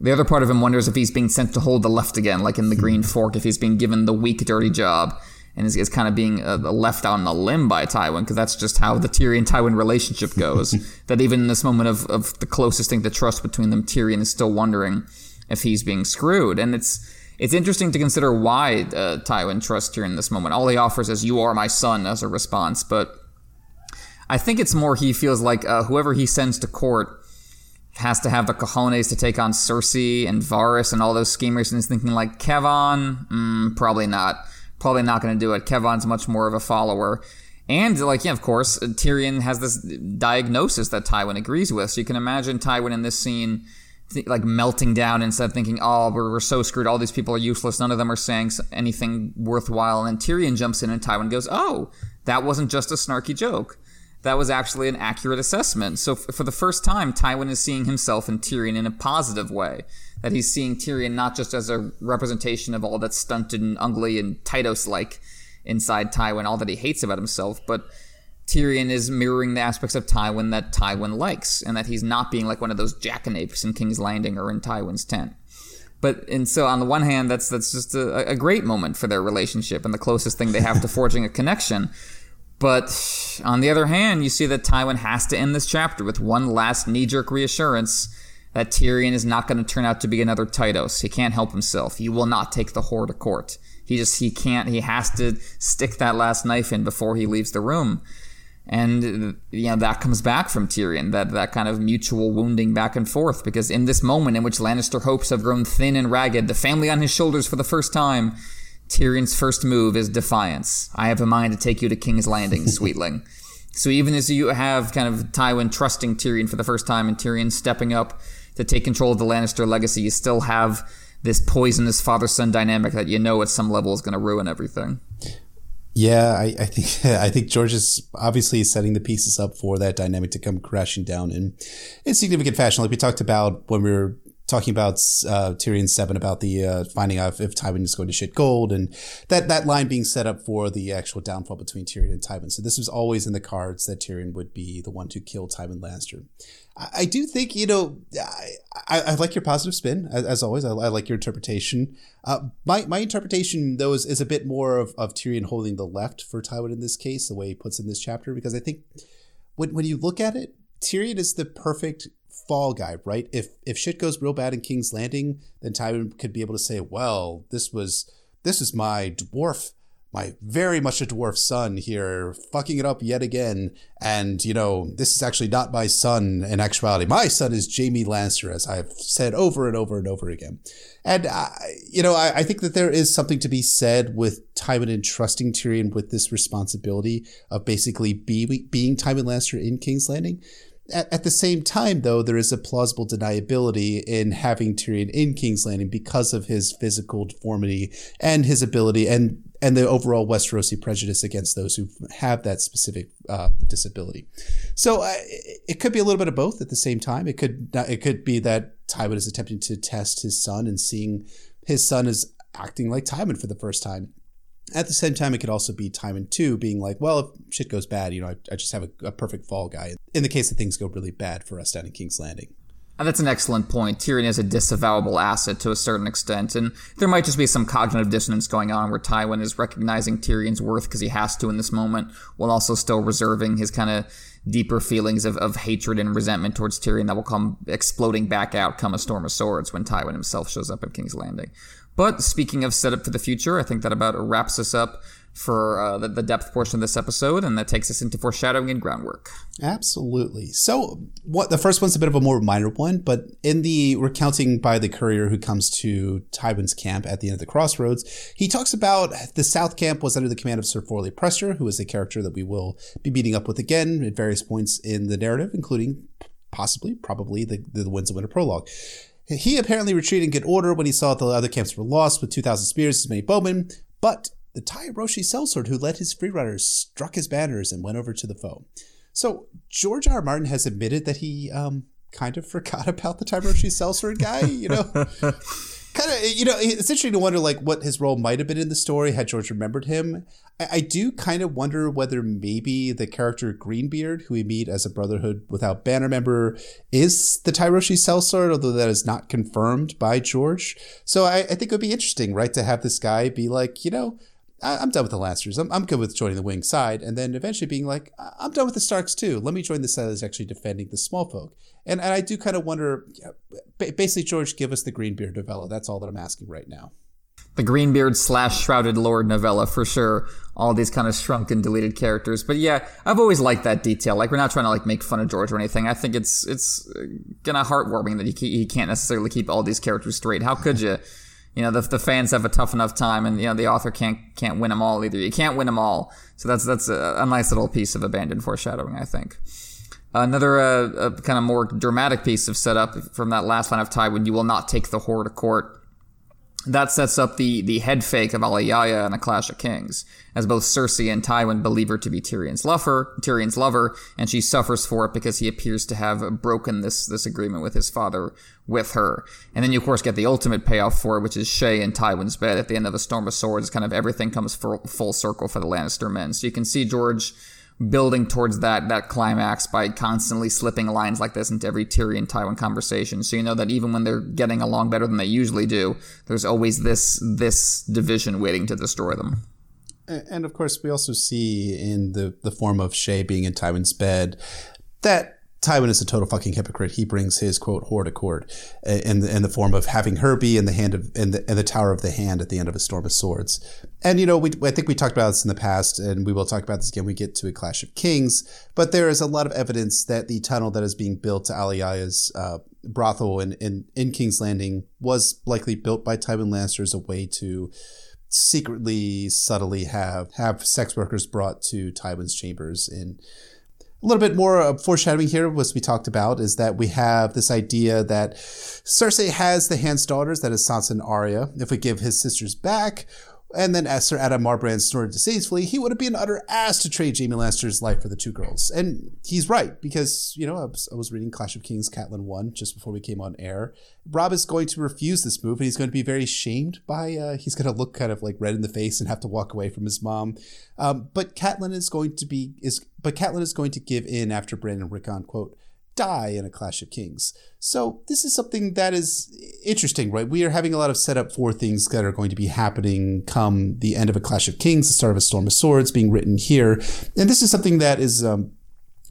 Speaker 2: The other part of him wonders if he's being sent to hold the left again, like in the Green Fork, if he's being given the weak, dirty job and is, is kind of being uh, left out on a limb by Tywin, because that's just how the Tyrion <laughs> Tywin relationship goes. that even in this moment of, of the closest thing to trust between them, Tyrion is still wondering if he's being screwed. And it's it's interesting to consider why uh, Tywin trusts Tyrion in this moment. All he offers is "You are my son" as a response, but I think it's more he feels like uh, whoever he sends to court has to have the cojones to take on Cersei and Varys and all those schemers, and he's thinking like Kevan, mm, probably not, probably not going to do it. Kevan's much more of a follower. And like yeah, of course, Tyrion has this diagnosis that Tywin agrees with. So you can imagine Tywin in this scene, th- like melting down instead of thinking, "Oh, we're, we're so screwed. All these people are useless. None of them are saying anything worthwhile." And then Tyrion jumps in, and Tywin goes, "Oh, that wasn't just a snarky joke that was actually an accurate assessment. So f- for the first time, Tywin is seeing himself in Tyrion in a positive way. That he's seeing Tyrion not just as a representation of all that's stunted and ugly and Tytos like inside Tywin, all that he hates about himself, but Tyrion is mirroring the aspects of Tywin that Tywin likes, and that he's not being like one of those jackanapes in King's Landing or in Tywin's tent. But and so on the one hand, that's that's just a, a great moment for their relationship and the closest thing they have to forging a connection. But on the other hand, you see that Tywin has to end this chapter with one last knee jerk reassurance that Tyrion is not going to turn out to be another Tytos. He can't help himself. He will not take the whore to court. He just, he can't, he has to stick that last knife in before he leaves the room. And, you know, that comes back from Tyrion, that, that kind of mutual wounding back and forth, because in this moment in which Lannister hopes have grown thin and ragged, the family on his shoulders for the first time, Tyrion's first move is defiance. I have a mind to take you to King's Landing, <laughs> sweetling. so even as you have kind of Tywin trusting Tyrion for the first time and Tyrion stepping up to take control of the Lannister legacy, you still have this poisonous father son dynamic that you know at some level is going to ruin everything.
Speaker 1: Yeah, I, I, think <laughs> I think George is obviously setting the pieces up for that dynamic to come crashing down in in significant fashion, like we talked about when we were talking about uh, Tyrion seven about the uh, finding out if Tywin is going to shit gold, and that that line being set up for the actual downfall between Tyrion and Tywin. So this was always in the cards that Tyrion would be the one to kill Tywin Lannister. I, I do think you know I, I, I, like your positive spin as, as always. I, I, like your interpretation. Uh, my my interpretation though is, is a bit more of, of Tyrion holding the left for Tywin in this case, the way he puts in this chapter, because I think when when you look at it, Tyrion is the perfect fall guy, right? If if shit goes real bad in King's Landing, then Tywin could be able to say, "Well, this was this is my dwarf, my very much a dwarf son here, fucking it up yet again." And you know, this is actually not my son in actuality. My son is Jaime Lannister, as I've said over and over and over again. And I, you know, I, I think that there is something to be said with Tywin entrusting Tyrion with this responsibility of basically be, being Tywin Lannister in King's Landing at, at, the same time, though, there is a plausible deniability in having Tyrion in King's Landing because of his physical deformity and his ability and and the overall Westerosi prejudice against those who have that specific uh, disability. So uh, it could be a little bit of both at the same time. It could it could be that Tywin is attempting to test his son and seeing his son is acting like Tywin for the first time at the same time, it could also be Tywin too, being like, well, if shit goes bad, you know, I, I just have a, a, perfect fall guy. In the case that things go really bad for us down in King's Landing.
Speaker 2: And that's an excellent point. Tyrion is a disavowable asset to a certain extent, and there might just be some cognitive dissonance going on where Tywin is recognizing Tyrion's worth because he has to in this moment, while also still reserving his kind of deeper feelings of, of hatred and resentment towards Tyrion that will come exploding back out come a storm of swords when Tywin himself shows up at King's Landing. But speaking of setup for the future, I think that about wraps us up for uh, the, the, depth portion of this episode, and that takes us into foreshadowing and groundwork.
Speaker 1: Absolutely. So, what the first one's a bit of a more minor one, but in the recounting by the courier who comes to Tywin's camp at the end of the crossroads, he talks about the South Camp was under the command of Sir Forley Prester, who is a character that we will be meeting up with again at various points in the narrative, including possibly, probably the the Winds of Winter prologue. He apparently retreated in good order when he saw that the other camps were lost with 2,000 spears, as many bowmen, but the Tyroshi sellsword who led his freerunners struck his banners and went over to the foe. So George R. R. Martin has admitted that he um, kind of forgot <laughs> about the Tyroshi sellsword guy. You know, <laughs> kind of. You know, it's interesting to wonder like what his role might have been in the story had George remembered him. I, I do kind of wonder whether maybe the character Greenbeard, who we meet as a Brotherhood without banner member, is the Tyroshi sellsword, although that is not confirmed by George. So I, I think it would be interesting, right, to have this guy be like, you know I, am done with the Lannisters. I'm, I'm good with joining the wing side. And then eventually being like, I'm done with the Starks too. Let me join the side that's actually defending the small folk. And, and I do kind of wonder, basically, George, give us the Greenbeard novella. That's all that I'm asking right now.
Speaker 2: The Greenbeard slash Shrouded Lord novella, for sure. All these kind of shrunk and deleted characters. But yeah, I've always liked that detail. Like, we're not trying to like make fun of George or anything. I think it's, it's kind of heartwarming that he, he can't necessarily keep all these characters straight. How could you? you know the, the fans have a tough enough time, and you know the author can't can't win them all either. You can't win them all, so that's that's a, a nice little piece of abandoned foreshadowing, I think. Another uh, kind of more dramatic piece of setup from that last line of Tywin: "You will not take the whore to court." That sets up the, the head fake of Alayaya and A Clash of Kings, as both Cersei and Tywin believe her to be Tyrion's lover, Tyrion's lover, and she suffers for it because he appears to have broken this, this agreement with his father with her. And then you, of course, get the ultimate payoff for it, which is Shae in Tywin's bed at the end of A Storm of Swords. Kind of everything comes full circle for the Lannister men. So you can see George building towards that that climax by constantly slipping lines like this into every Tyrion Tywin conversation. So you know that even when they're getting along better than they usually do, there's always this this division waiting to destroy them.
Speaker 1: And of course, we also see in the the form of Shae being in Tywin's bed that Tywin is a total fucking hypocrite. He brings his quote whore to court in the, in the form of having her be in the hand of in the, in the Tower of the Hand at the end of a Storm of Swords. And you know, we I think we talked about this in the past, and we will talk about this again. We get to a Clash of Kings, but there is a lot of evidence that the tunnel that is being built to Alayaya's uh, brothel in, in in King's Landing was likely built by Tywin Lannister as a way to secretly, subtly have have sex workers brought to Tywin's chambers in a little bit more foreshadowing here, was we talked about, is that we have this idea that Cersei has the Hand's daughters, that is Sansa and Arya. If we give his sisters back, and then Sir Addam Marbrand snorted distastefully, he would have been an utter ass to trade Jaime Lannister's life for the two girls. And he's right, because, you know, I was, I was reading Clash of Kings Catelyn 1 just before we came on air. Robb is going to refuse this move, and he's going to be very shamed by, uh, he's going to look kind of like red in the face and have to walk away from his mom. Um, but Catelyn is going to be, is, but Catelyn is going to give in after Bran and Rickon, quote, die in a Clash of Kings. So this is something that is interesting, right? We are having a lot of setup for things that are going to be happening come the end of a Clash of Kings, the start of a Storm of Swords being written here. And this is something that is um,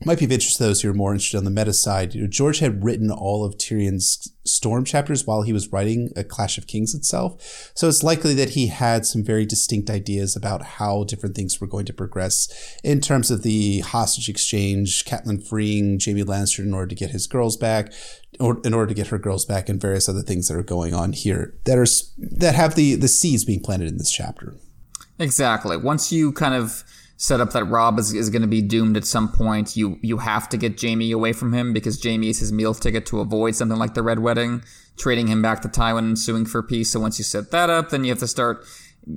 Speaker 1: might be of interest to those who are more interested on the meta side. You know, George had written all of Tyrion's Storm chapters while he was writing A Clash of Kings itself. So it's likely that he had some very distinct ideas about how different things were going to progress in terms of the hostage exchange, Catelyn freeing Jaime Lannister in order to get his girls back, or in order to get her girls back, and various other things that are going on here that are that have the the seeds being planted in this chapter.
Speaker 2: Exactly. Once you kind of set up that Robb is, is going to be doomed at some point. You you have to get Jaime away from him because Jaime is his meal ticket to avoid something like the Red Wedding, trading him back to Tywin and suing for peace. So once you set that up, then you have to start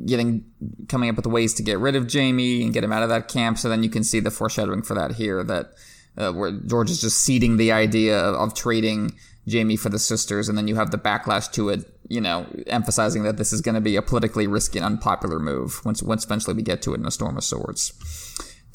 Speaker 2: getting coming up with ways to get rid of Jaime and get him out of that camp. So then you can see the foreshadowing for that here that uh, where George is just seeding the idea of, of trading Jaime for the sisters, and then you have the backlash to it you know, emphasizing that this is going to be a politically risky and unpopular move once once eventually we get to it in a storm of swords.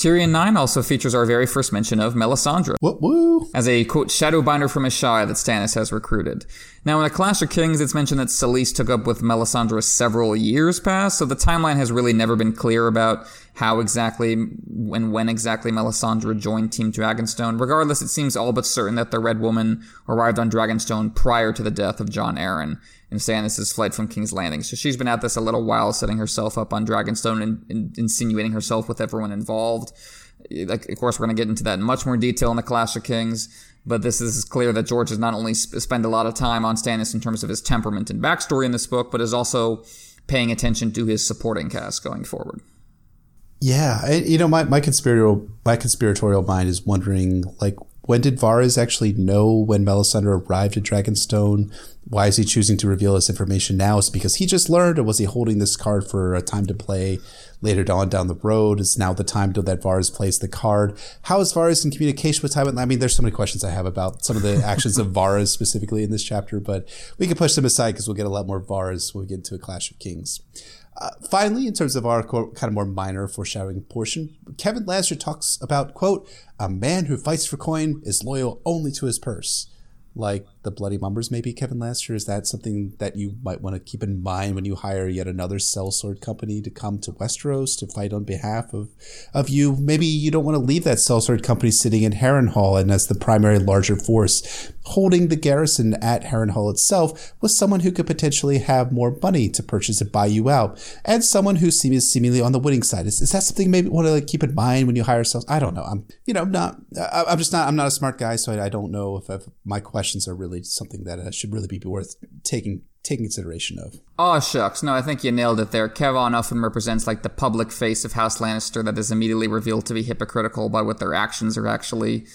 Speaker 2: Tyrion 9 also features our very first mention of Melisandre.
Speaker 1: What woo?
Speaker 2: As a, quote, shadowbinder from Asshai that Stannis has recruited. Now, in A Clash of Kings, it's mentioned that Selyse took up with Melisandre several years past, so the timeline has really never been clear about how exactly and when exactly Melisandre joined Team Dragonstone. Regardless, it seems all but certain that the Red Woman arrived on Dragonstone prior to the death of Jon Arryn in Stannis' flight from King's Landing. So she's been at this a little while, setting herself up on Dragonstone and, and insinuating herself with everyone involved. Like, of course, we're going to get into that in much more detail in the Clash of Kings. But this is clear that George has not only sp- spent a lot of time on Stannis in terms of his temperament and backstory in this book, but is also paying attention to his supporting cast going forward.
Speaker 1: Yeah, I, you know, my, my conspiratorial my conspiratorial mind is wondering like when did Varys actually know when Melisandre arrived at Dragonstone? Why is he choosing to reveal this information now? Is it because he just learned, or was he holding this card for a time to play later on down the road? Is now the time to that Varys plays the card? How is Varys in communication with Tywin? I mean, there's so many questions I have about some of the <laughs> actions of Varys specifically in this chapter, but we can push them aside because we'll get a lot more Varys when we get into a Clash of Kings. Uh, finally, in terms of our kind of more minor foreshadowing portion, Kevan Lannister talks about, quote, a man who fights for coin is loyal only to his purse like the Bloody Mummers, maybe Kevan Lannister? Is that something that you might want to keep in mind when you hire yet another cell sellsword company to come to Westeros to fight on behalf of, of you? Maybe you don't want to leave that cell sellsword company sitting in Harrenhal and as the primary larger force holding the garrison at Harrenhal itself with someone who could potentially have more money to purchase and buy you out, and someone who seems seemingly on the winning side. Is, is that something maybe want to like keep in mind when you hire sales? I don't know. I'm you know not. I'm just not. I'm not a smart guy, so I, I don't know if, if my questions are really something that uh, should really be worth taking taking consideration of.
Speaker 2: Oh shucks, no, I think you nailed it there. Kevan often represents like the public face of House Lannister that is immediately revealed to be hypocritical by what their actions are actually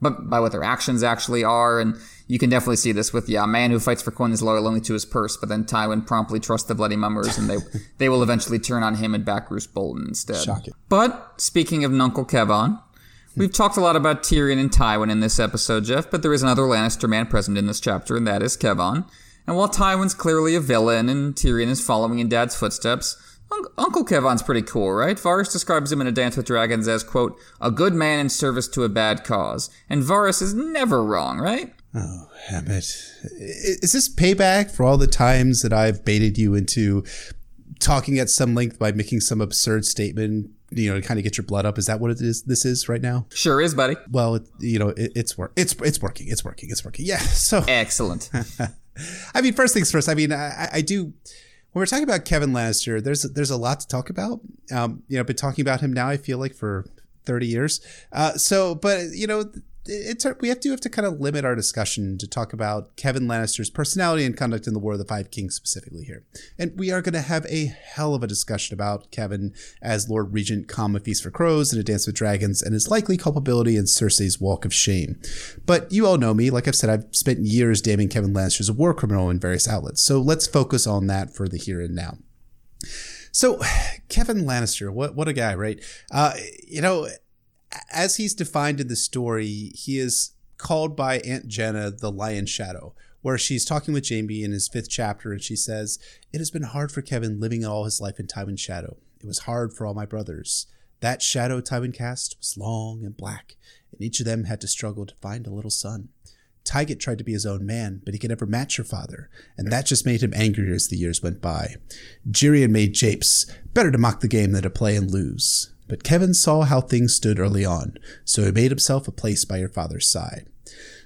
Speaker 2: but by what their actions actually are. And you can definitely see this with, yeah, a man who fights for coin is loyal only to his purse, but then Tywin promptly trusts the Bloody Mummers and they, <laughs> they will eventually turn on him and back Roose Bolton instead.
Speaker 1: Shocking.
Speaker 2: But speaking of Nuncle Kevan, we've talked a lot about Tyrion and Tywin in this episode, Jeff, but there is another Lannister man present in this chapter, and that is Kevan. And while Tywin's clearly a villain and Tyrion is following in Dad's footsteps, Uncle Kevan's pretty cool, right? Varys describes him in A Dance with Dragons as, quote, a good man in service to a bad cause. And Varys is never wrong, right?
Speaker 1: Oh, Hammett. Is this payback for all the times that I've baited you into talking at some length by making some absurd statement, you know, to kind of get your blood up? Is that what it is? This is right now?
Speaker 2: Sure is, buddy.
Speaker 1: Well, it, you know, it, it's work. It's it's working. It's working. It's working. Yeah. <laughs> So
Speaker 2: excellent. <laughs>
Speaker 1: I mean, first things first. I mean, I, I do when we're talking about Kevan Lannister, there's there's a lot to talk about. Um, you know, I've been talking about him now. I feel like for 30 years. Uh, so, but you know, it's we have to have to kind of limit our discussion to talk about Kevan Lannister's personality and conduct in the War of the Five Kings specifically here. And we are going to have a hell of a discussion about Kevan as Lord Regent Calm Feast for Crows and A Dance with Dragons and his likely culpability in Cersei's Walk of Shame. But you all know me. Like I've said, I've spent years damning Kevan Lannister as a war criminal in various outlets. So let's focus on that for the here and now. So, <sighs> Kevan Lannister, what what a guy, right? Uh, you know, as he's defined in the story, he is called by Aunt Jenna the Lion Shadow, where she's talking with Jaime in his fifth chapter, and she says, It has been hard for Kevan living all his life in Tywin's shadow. It was hard for all my brothers. That shadow Tywin cast was long and black, and each of them had to struggle to find a little sun. Tygett tried to be his own man, but he could never match your father, and that just made him angrier as the years went by. Gerion made japes. Better to mock the game than to play and lose. But Kevan saw how things stood early on, so he made himself a place by your father's side.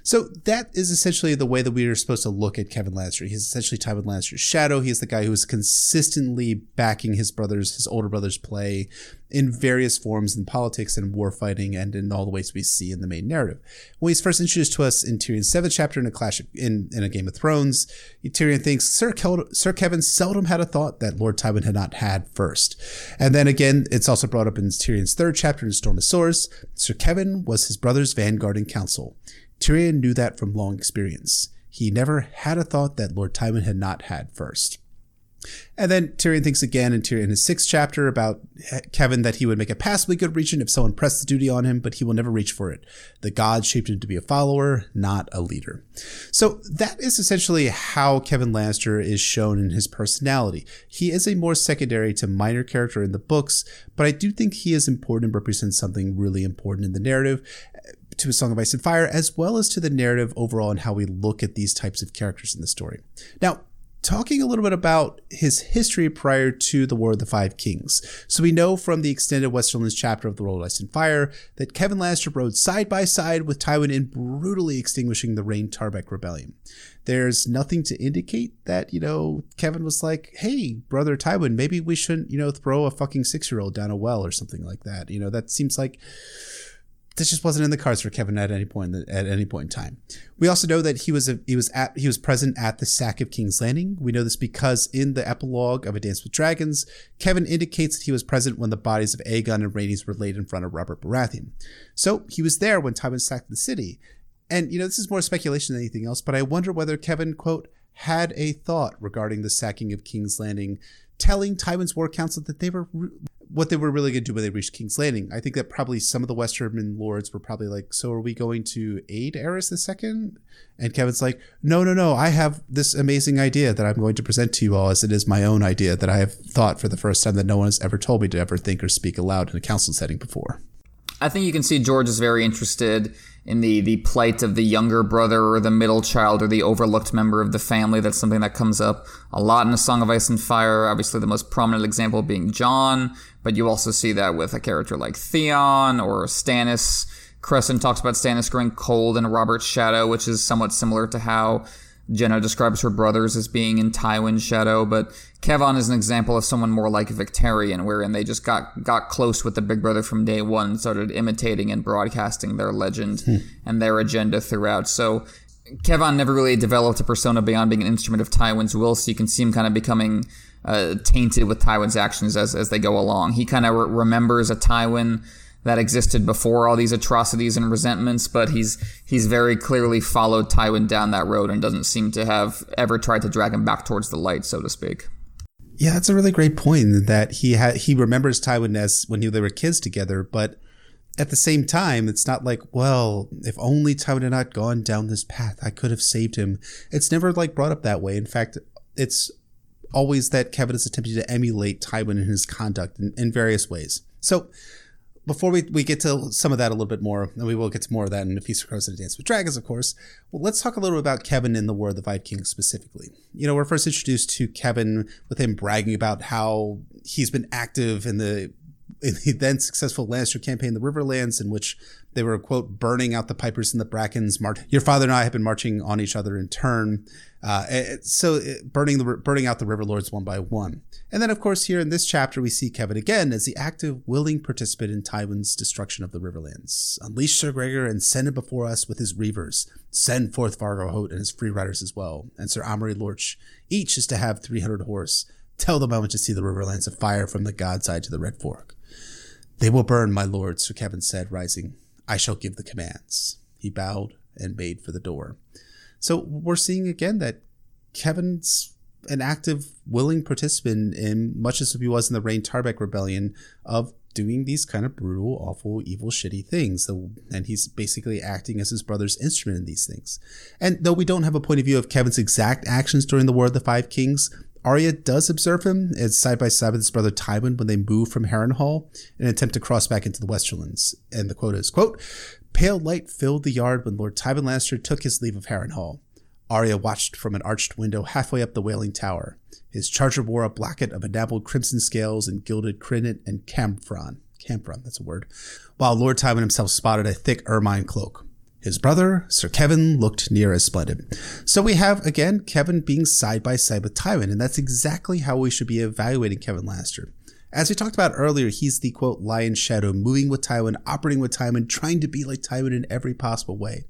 Speaker 1: So that is essentially the way that we are supposed to look at Kevan Lannister. He's essentially Tywin Lannister's shadow. He's the guy who is consistently backing his brothers, his older brothers' play in various forms in politics and war fighting and in all the ways we see in the main narrative. When he's first introduced to us in Tyrion's seventh chapter in a clash of, in, in a Game of Thrones, Tyrion thinks Sir, Kel- Sir Kevan seldom had a thought that Lord Tywin had not had first. And then again, it's also brought up in Tyrion's third chapter in Storm of Swords. Sir Kevan was his brother's vanguard in council. Tyrion knew that from long experience. He never had a thought that Lord Tywin had not had first. And then Tyrion thinks again in, Tyrion, in his sixth chapter about eh, Kevan that he would make a passably good regent if someone pressed the duty on him, but he will never reach for it. The gods shaped him to be a follower, not a leader. So that is essentially how Kevan Lannister is shown in his personality. He is a more secondary to minor character in the books, but I do think he is important and represents something really important in the narrative eh, to A Song of Ice and Fire, as well as to the narrative overall and how we look at these types of characters in the story. Now, talking a little bit about his history prior to the War of the Five Kings. So we know from the extended Westerlands chapter of The World of Ice and Fire that Kevan Lannister rode side by side with Tywin in brutally extinguishing the Reyne Tarbeck Rebellion. There's nothing to indicate that, you know, Kevan was like, hey, brother Tywin, maybe we shouldn't, you know, throw a fucking six year old down a well or something like that. You know, that seems like this just wasn't in the cards for Kevan at any point at any point in time. We also know that he was a, he was at he was present at the sack of King's Landing. We know this because in the epilogue of A Dance with Dragons, Kevan indicates that he was present when the bodies of Aegon and Rhaenys were laid in front of Robert Baratheon. So he was there when Tywin sacked the city. And you know this is more speculation than anything else, but I wonder whether Kevan quote had a thought regarding the sacking of King's Landing, telling Tywin's war council that they were what they were really going to do when they reached King's Landing. I think that probably some of the Westerman lords were probably like, "So are we going to aid Aerys the Second? And Kevan's like, "No, no, no. I have this amazing idea that I'm going to present to you all, as it is my own idea that I have thought for the first time that no one has ever told me to ever think or speak aloud in a council setting before."
Speaker 2: I think you can see George is very interested in the the plight of the younger brother or the middle child or the overlooked member of the family. That's something that comes up a lot in A Song of Ice and Fire. Obviously, the most prominent example being Jon, but you also see that with a character like Theon or Stannis. Cressen talks about Stannis growing cold in Robert's shadow, which is somewhat similar to how Jenna describes her brothers as being in Tywin's shadow, but Kevan is an example of someone more like Victarion, wherein they just got got close with the big brother from day one, and started imitating and broadcasting their legend hmm. and their agenda throughout. So Kevan never really developed a persona beyond being an instrument of Tywin's will, so you can see him kind of becoming uh, tainted with Tywin's actions as, as they go along. He kind of re- remembers a Tywin that existed before all these atrocities and resentments, but he's he's very clearly followed Tywin down that road and doesn't seem to have ever tried to drag him back towards the light, so to speak.
Speaker 1: Yeah, that's a really great point that he had he remembers Tywin as when they were kids together, but at the same time, it's not like, well, if only Tywin had not gone down this path, I could have saved him. It's never like brought up that way. In fact, it's always that Kevan is attempting to emulate Tywin in his conduct in, in various ways. So before we, we get to some of that a little bit more, and we will get to more of that in A Feast of Crows and a Dance with Dragons, of course, well, let's talk a little about Kevan in the War of the Five Kings specifically. You know, we're first introduced to Kevan with him bragging about how he's been active in the in the then successful Lannister campaign, the Riverlands, in which they were, quote, burning out the pipers and the brackens. Mar- Your father and I have been marching on each other in turn. Uh, eh, eh, so eh, burning the burning out the river lords one by one. And then, of course, here in this chapter, we see Kevan again as the active, willing participant in Tywin's destruction of the Riverlands. Unleash Sir Gregor and send him before us with his reavers. Send forth Vargo Hoat and his free riders as well, and Sir Amory Lorch. Each is to have 300 horse. Tell them I want to see the Riverlands afire from the Gods Eye to the Red Fork. They will burn, my lord, Sir Kevan said, rising. I shall give the commands. He bowed and made for the door. So we're seeing again that Kevan's an active, willing participant in much as he was in the Reyne Tarbeck Rebellion of doing these kind of brutal, awful, evil, shitty things. So, and he's basically acting as his brother's instrument in these things. And though we don't have a point of view of Kevan's exact actions during the War of the Five Kings, Arya does observe him as side by side with his brother Tywin when they move from Harrenhal in an attempt to cross back into the Westerlands. And the quote is, quote, Pale light filled the yard when Lord Tywin Lannister took his leave of Harrenhal. Arya watched from an arched window halfway up the Wailing Tower. His charger wore a blacket of enameled crimson scales and gilded crinnet and camphron. Camphron, that's a word. While Lord Tywin himself spotted a thick ermine cloak. His brother, Sir Kevan, looked near as splendid. So we have, again, Kevan being side by side with Tywin, and that's exactly how we should be evaluating Kevan Lannister. As we talked about earlier, he's the quote, lion shadow, moving with Tywin, operating with Tywin, trying to be like Tywin in every possible way.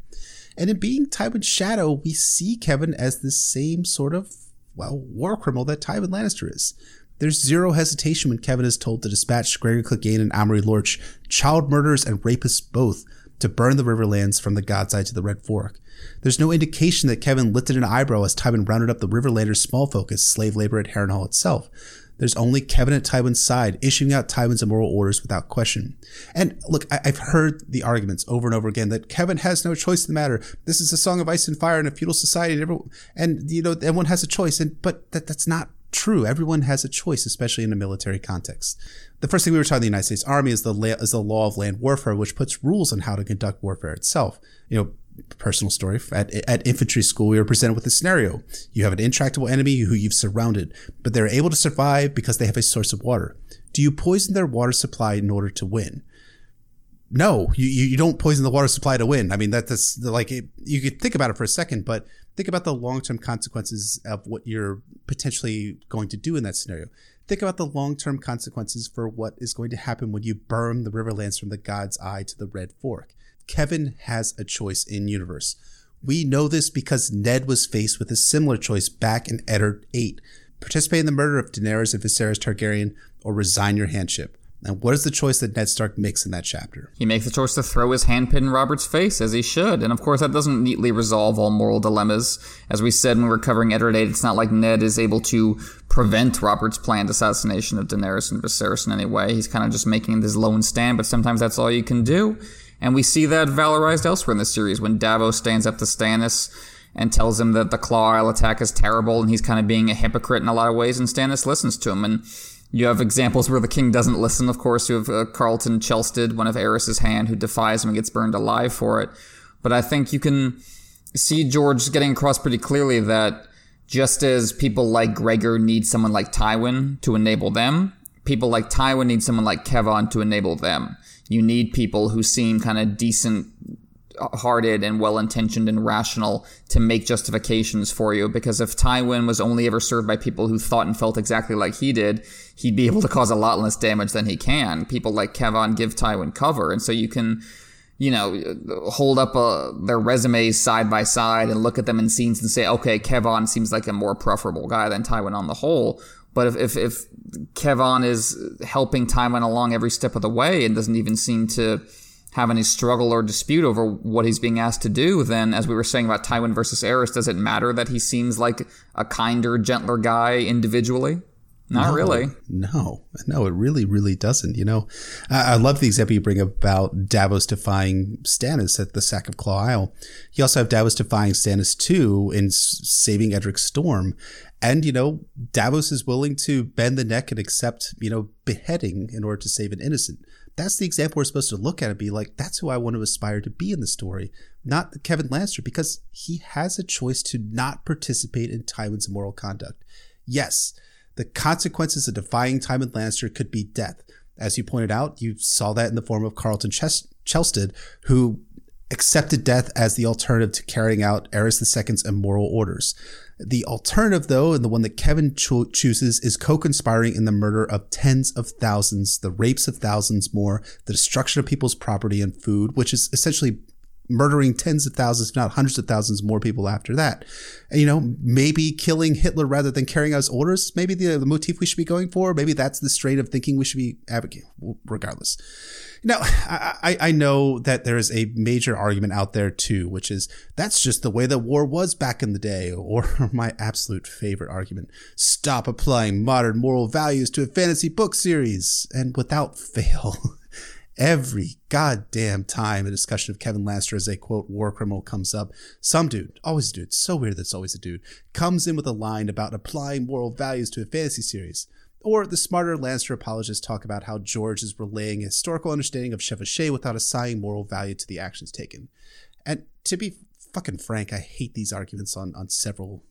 Speaker 1: And in being Tywin's shadow, we see Kevan as the same sort of, well, war criminal that Tywin Lannister is. There's zero hesitation when Kevin is told to dispatch Gregor Clegane and Amory Lorch, child murderers and rapists both, to burn the Riverlands from the Gods Eye to the Red Fork. There's no indication that Kevan lifted an eyebrow as Tywin rounded up the Riverlanders' small focus, slave labor at Harrenhal itself. There's only Kevan at Tywin's side, issuing out Tywin's immoral orders without question. And look, I- have heard the arguments over and over again that Kevan has no choice in the matter. This is a song of ice and fire in a feudal society, and, everyone, and you know everyone has a choice. And but that that's not true. Everyone has a choice, especially in a military context. The first thing we were taught in the United States Army is the is the law of land warfare, which puts rules on how to conduct warfare itself. You know, personal story at, at infantry school we were presented with a scenario. You have an intractable enemy who you've surrounded but they're able to survive because they have a source of water. Do you poison their water supply in order to win? No you, you don't poison the water supply to win. I mean that, that's like it, you could think about it for a second but think about the long-term consequences of what you're potentially going to do in that scenario think about the long-term consequences for what is going to happen when you burn the riverlands from the god's eye to the red fork. Kevan has a choice in universe. We know this because ned was faced with a similar choice back in eddard 8 participate in the murder of daenerys and viserys targaryen or resign your handship and what is the choice that Ned Stark makes in that chapter?
Speaker 2: He makes the choice to throw his handpin in Robert's face, as he should. And of course, that doesn't neatly resolve all moral dilemmas. As we said when we were covering Eddard 8, it's not like Ned is able to prevent Robert's planned assassination of Daenerys and Viserys in any way. He's kind of just making this lone stand, but sometimes that's all you can do. And we see that valorized elsewhere in the series when Davos stands up to Stannis and tells him that the Claw Isle attack is terrible and he's kind of being a hypocrite in a lot of ways, and Stannis listens to him. And you have examples where the king doesn't listen, of course. You have uh, Qarlton Chelsted, one of Aerys's hand, who defies him and gets burned alive for it. But I think you can see George getting across pretty clearly that just as people like Gregor need someone like Tywin to enable them, people like Tywin need someone like Kevan to enable them. You need people who seem kind of decent hearted and well intentioned and rational to make justifications for you. Because if Tywin was only ever served by people who thought and felt exactly like he did, he'd be able to cause a lot less damage than he can. People like Kevan give Tywin cover. And so you can, you know, hold up uh, their resumes side by side and look at them in scenes and say, okay, Kevan seems like a more preferable guy than Tywin on the whole. But if, if, if Kevan is helping Tywin along every step of the way and doesn't even seem to have any struggle or dispute over what he's being asked to do, then as we were saying about Tywin versus Aerys, does it matter that he seems like a kinder, gentler guy individually? Not
Speaker 1: no,
Speaker 2: really.
Speaker 1: No, no, it really, really doesn't. You know, I, I, love the example you bring about Davos defying Stannis at the sack of Claw Isle. You also have Davos defying Stannis too in saving Edric Storm. And, you know, Davos is willing to bend the neck and accept, you know, beheading in order to save an innocent that's the example we're supposed to look at and be like, that's who I want to aspire to be in the story, not Kevan Lannister, because he has a choice to not participate in Tywin's immoral conduct. Yes, the consequences of defying Tywin Lannister could be death. As you pointed out, you saw that in the form of Qarlton Ches- Chelsted, who accepted death as the alternative to carrying out Aerys II's immoral orders. The alternative, though, and the one that Kevan cho- chooses, is co conspiring in the murder of tens of thousands, the rapes of thousands more, the destruction of people's property and food, which is essentially murdering tens of thousands, if not hundreds of thousands more people after that. And, you know, maybe killing Hitler rather than carrying out his orders, maybe the, the motif we should be going for. Maybe that's the strain of thinking we should be advocating, regardless. Now, I, I know that there is a major argument out there too, which is that's just the way that war was back in the day, or <laughs> my absolute favorite argument stop applying modern moral values to a fantasy book series. And without fail, <laughs> every goddamn time a discussion of Kevan Lannister as a quote war criminal comes up, some dude, always a dude, so weird that's always a dude, comes in with a line about applying moral values to a fantasy series. Or the smarter Lannister apologists talk about how George is relaying a historical understanding of Chevauchée without assigning moral value to the actions taken. And to be fucking frank, I hate these arguments on, on several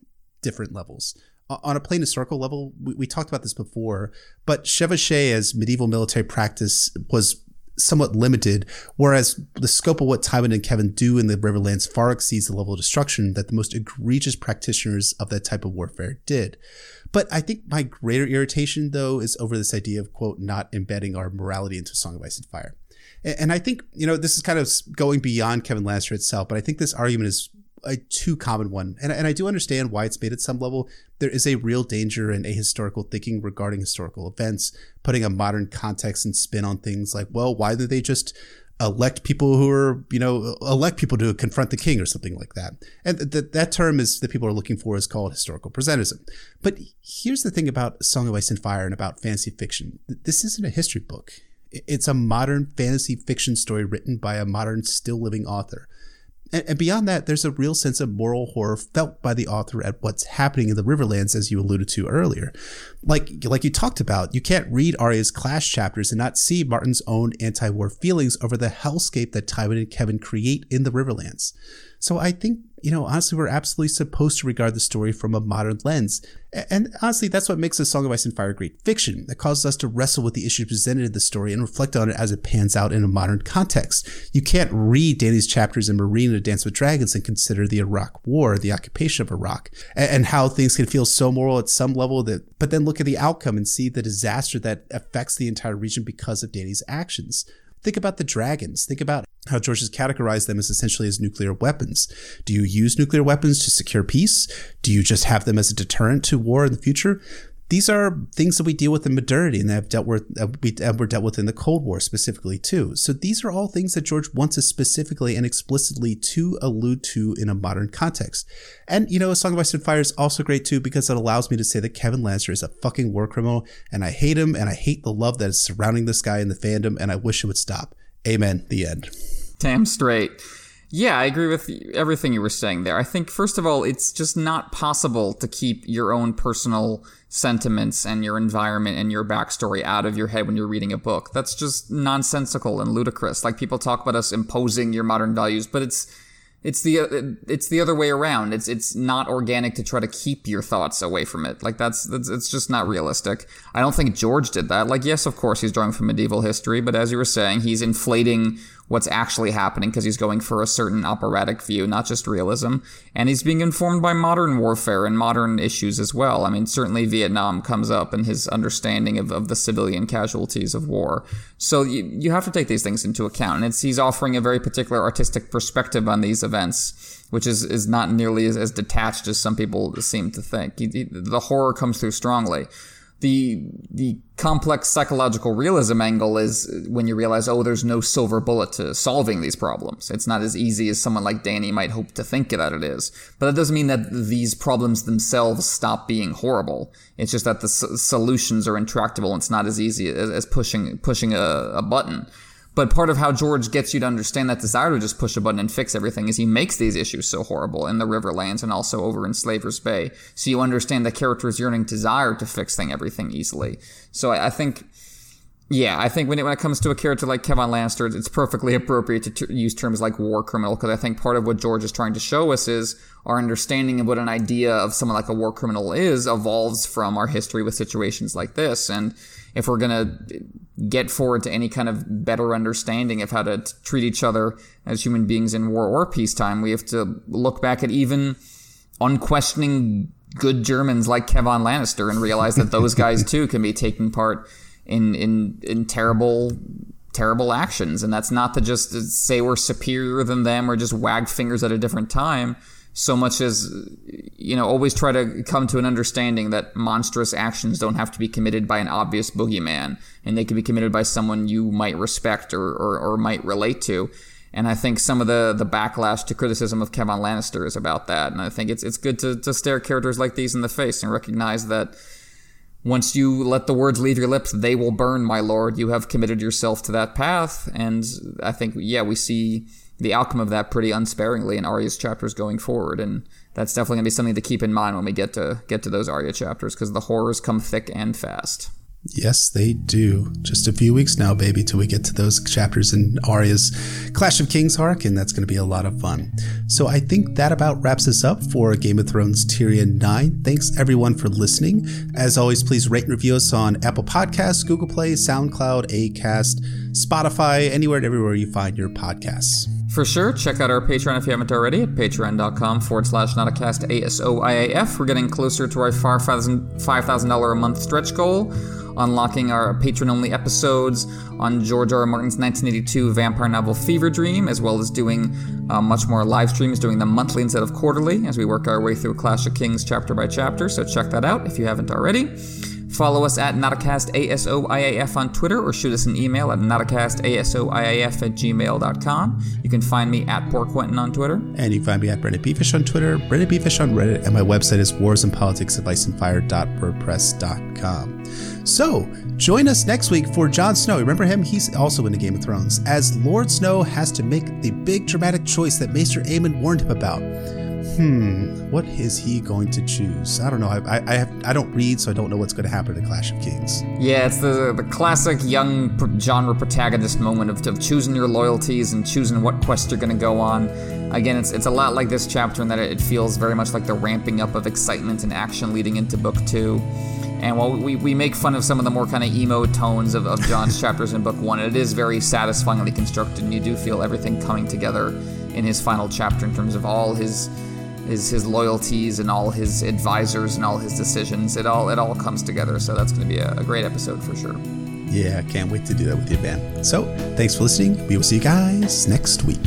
Speaker 1: different levels. On a plain historical level, we, we talked about this before, but Chevauchée as medieval military practice was somewhat limited, whereas the scope of what Tywin and Kevan do in the Riverlands far exceeds the level of destruction that the most egregious practitioners of that type of warfare did. But I think my greater irritation, though, is over this idea of, quote, not embedding our morality into Song of Ice and Fire. And I think, you know, this is kind of going beyond Kevan Lannister itself, but I think this argument is a too common one. And, and I do understand why it's made at some level. There is a real danger in ahistorical thinking regarding historical events, putting a modern context and spin on things like, well, why did they just elect people who are, you know, elect people to confront the king or something like that. And th- that term is that people are looking for is called historical presentism. But here's the thing about Song of Ice and Fire and about fantasy fiction. This isn't a history book. It's a modern fantasy fiction story written by a modern still living author. And, beyond that, there's a real sense of moral horror felt by the author at what's happening in the Riverlands, as you alluded to earlier. Like, like you talked about, you can't read Arya's Clash chapters and not see Martin's own anti-war feelings over the hellscape that Tywin and Kevan create in the Riverlands. So I think, you know, honestly, we're absolutely supposed to regard the story from a modern lens. And honestly, that's what makes A Song of Ice and Fire great fiction that causes us to wrestle with the issues presented in the story and reflect on it as it pans out in a modern context. You can't read Dany's chapters in Meereen A Dance with Dragons and consider the Iraq War, the occupation of Iraq, and how things can feel so moral at some level that, but then look at the outcome and see the disaster that affects the entire region because of Dany's actions. Think about the dragons. Think about how George has categorized them as essentially as nuclear weapons. Do you use nuclear weapons to secure peace? Do you just have them as a deterrent to war in the future? These are things that we deal with in modernity and that have dealt with uh, were dealt with in the Cold War specifically too. So these are all things that George wants us specifically and explicitly to allude to in a modern context. And you know, A Song of Ice and Fire is also great too because it allows me to say that Kevan Lannister is a fucking war criminal and I hate him and I hate the love that is surrounding this guy in the fandom and I wish it would stop. Amen. The end.
Speaker 2: Damn straight. Yeah, I agree with everything you were saying there. I think, first of all, it's just not possible to keep your own personal sentiments and your environment and your backstory out of your head when you're reading a book. That's just nonsensical and ludicrous. Like people talk about us imposing your modern values, but it's it's the it's the other way around. It's it's not organic to try to keep your thoughts away from it. Like that's, that's it's just not realistic. I don't think George did that. Like yes, of course he's drawing from medieval history, but as you were saying, he's inflating what's actually happening because he's going for a certain operatic view, not just realism. And he's being informed by modern warfare and modern issues as well. I mean, certainly Vietnam comes up in his understanding of, of the civilian casualties of war. So you, you have to take these things into account. And he's offering a very particular artistic perspective on these events, which is, is not nearly as, as detached as some people seem to think. He, he, the horror comes through strongly the the complex psychological realism angle is when you realize, oh, there's no silver bullet to solving these problems. It's not as easy as someone like Dany might hope to think that it is. But that doesn't mean that these problems themselves stop being horrible. It's just that the s- solutions are intractable. And it's not as easy as, as pushing pushing a, a button. But part of how George gets you to understand that desire to just push a button and fix everything is he makes these issues so horrible in the Riverlands and also over in Slaver's Bay. So you understand the character's yearning desire to fix thing everything easily. So I, I think, yeah, I think when it, when it comes to a character like Kevan Lannister, it's perfectly appropriate to t- use terms like war criminal because I think part of what George is trying to show us is our understanding of what an idea of someone like a war criminal is evolves from our history with situations like this. And if we're going to get forward to any kind of better understanding of how to t- treat each other as human beings in war or peacetime, we have to look back at even unquestioning good Germans like Kevan Lannister and realize that those guys <laughs> too can be taking part in in in terrible terrible actions. And that's not to just say we're superior than them or just wag fingers at a different time. So much as you know always try to come to an understanding that monstrous actions don't have to be committed by an obvious boogeyman. And they can be committed by someone you might respect or, or, or might relate to. And I think some of the, the backlash to criticism of Kevan Lannister is about that. And I think it's it's good to, to stare characters like these in the face and recognize that once you let the words leave your lips, they will burn, my lord. You have committed yourself to that path. And I think, yeah, we see the outcome of that pretty unsparingly in Arya's chapters going forward, and that's definitely going to be something to keep in mind when we get to get to those Arya chapters because the horrors come thick and fast.
Speaker 1: Yes, they do. Just a few weeks now, baby, till we get to those chapters in Arya's Clash of Kings arc, and that's going to be a lot of fun. So I think that about wraps us up for Game of Thrones Tyrion 9. Thanks everyone for listening. As always, please rate and review us on Apple Podcasts, Google Play, SoundCloud, Acast, Spotify, anywhere and everywhere you find your podcasts.
Speaker 2: For sure, check out our Patreon if you haven't already at patreon.com forward slash notacast ASOIAF. We're getting closer to our $5,000 a month stretch goal, unlocking our patron only episodes on George R. R. Martin's 1982 vampire novel Fevre Dream, as well as doing uh, much more live streams, doing them monthly instead of quarterly as we work our way through Clash of Kings chapter by chapter. So check that out if you haven't already. Follow us at NotacastASOIAF on Twitter or shoot us an email at NotacastASOIAF at gmail.com. You can find me at Poor Quentin on Twitter.
Speaker 1: And you can find me at BryndenBFish on Twitter, BryndenBFish on Reddit, and my website is warsandpoliticsoficeandfire.wordpress.com. So, join us next week for Jon Snow. Remember him? He's also in the Game of Thrones, as Lord Snow has to make the big dramatic choice that Maester Aemon warned him about. Hmm, what is he going to choose? I don't know. I, I have I don't read, so I don't know what's going to happen in Clash of Kings.
Speaker 2: Yeah, it's the the classic young genre protagonist moment of, of choosing your loyalties and choosing what quest you're going to go on. Again, it's it's a lot like this chapter in that it feels very much like the ramping up of excitement and action leading into book two. And while we, we make fun of some of the more kind of emo tones of, of Jon's <laughs> chapters in book one, it is very satisfyingly constructed, and you do feel everything coming together in his final chapter in terms of all his his his loyalties and all his advisors and all his decisions. It all it all comes together. So that's going to be a, a great episode for sure.
Speaker 1: Yeah, can't wait to do that with you, Ben. So, thanks for listening. We will see you guys next week.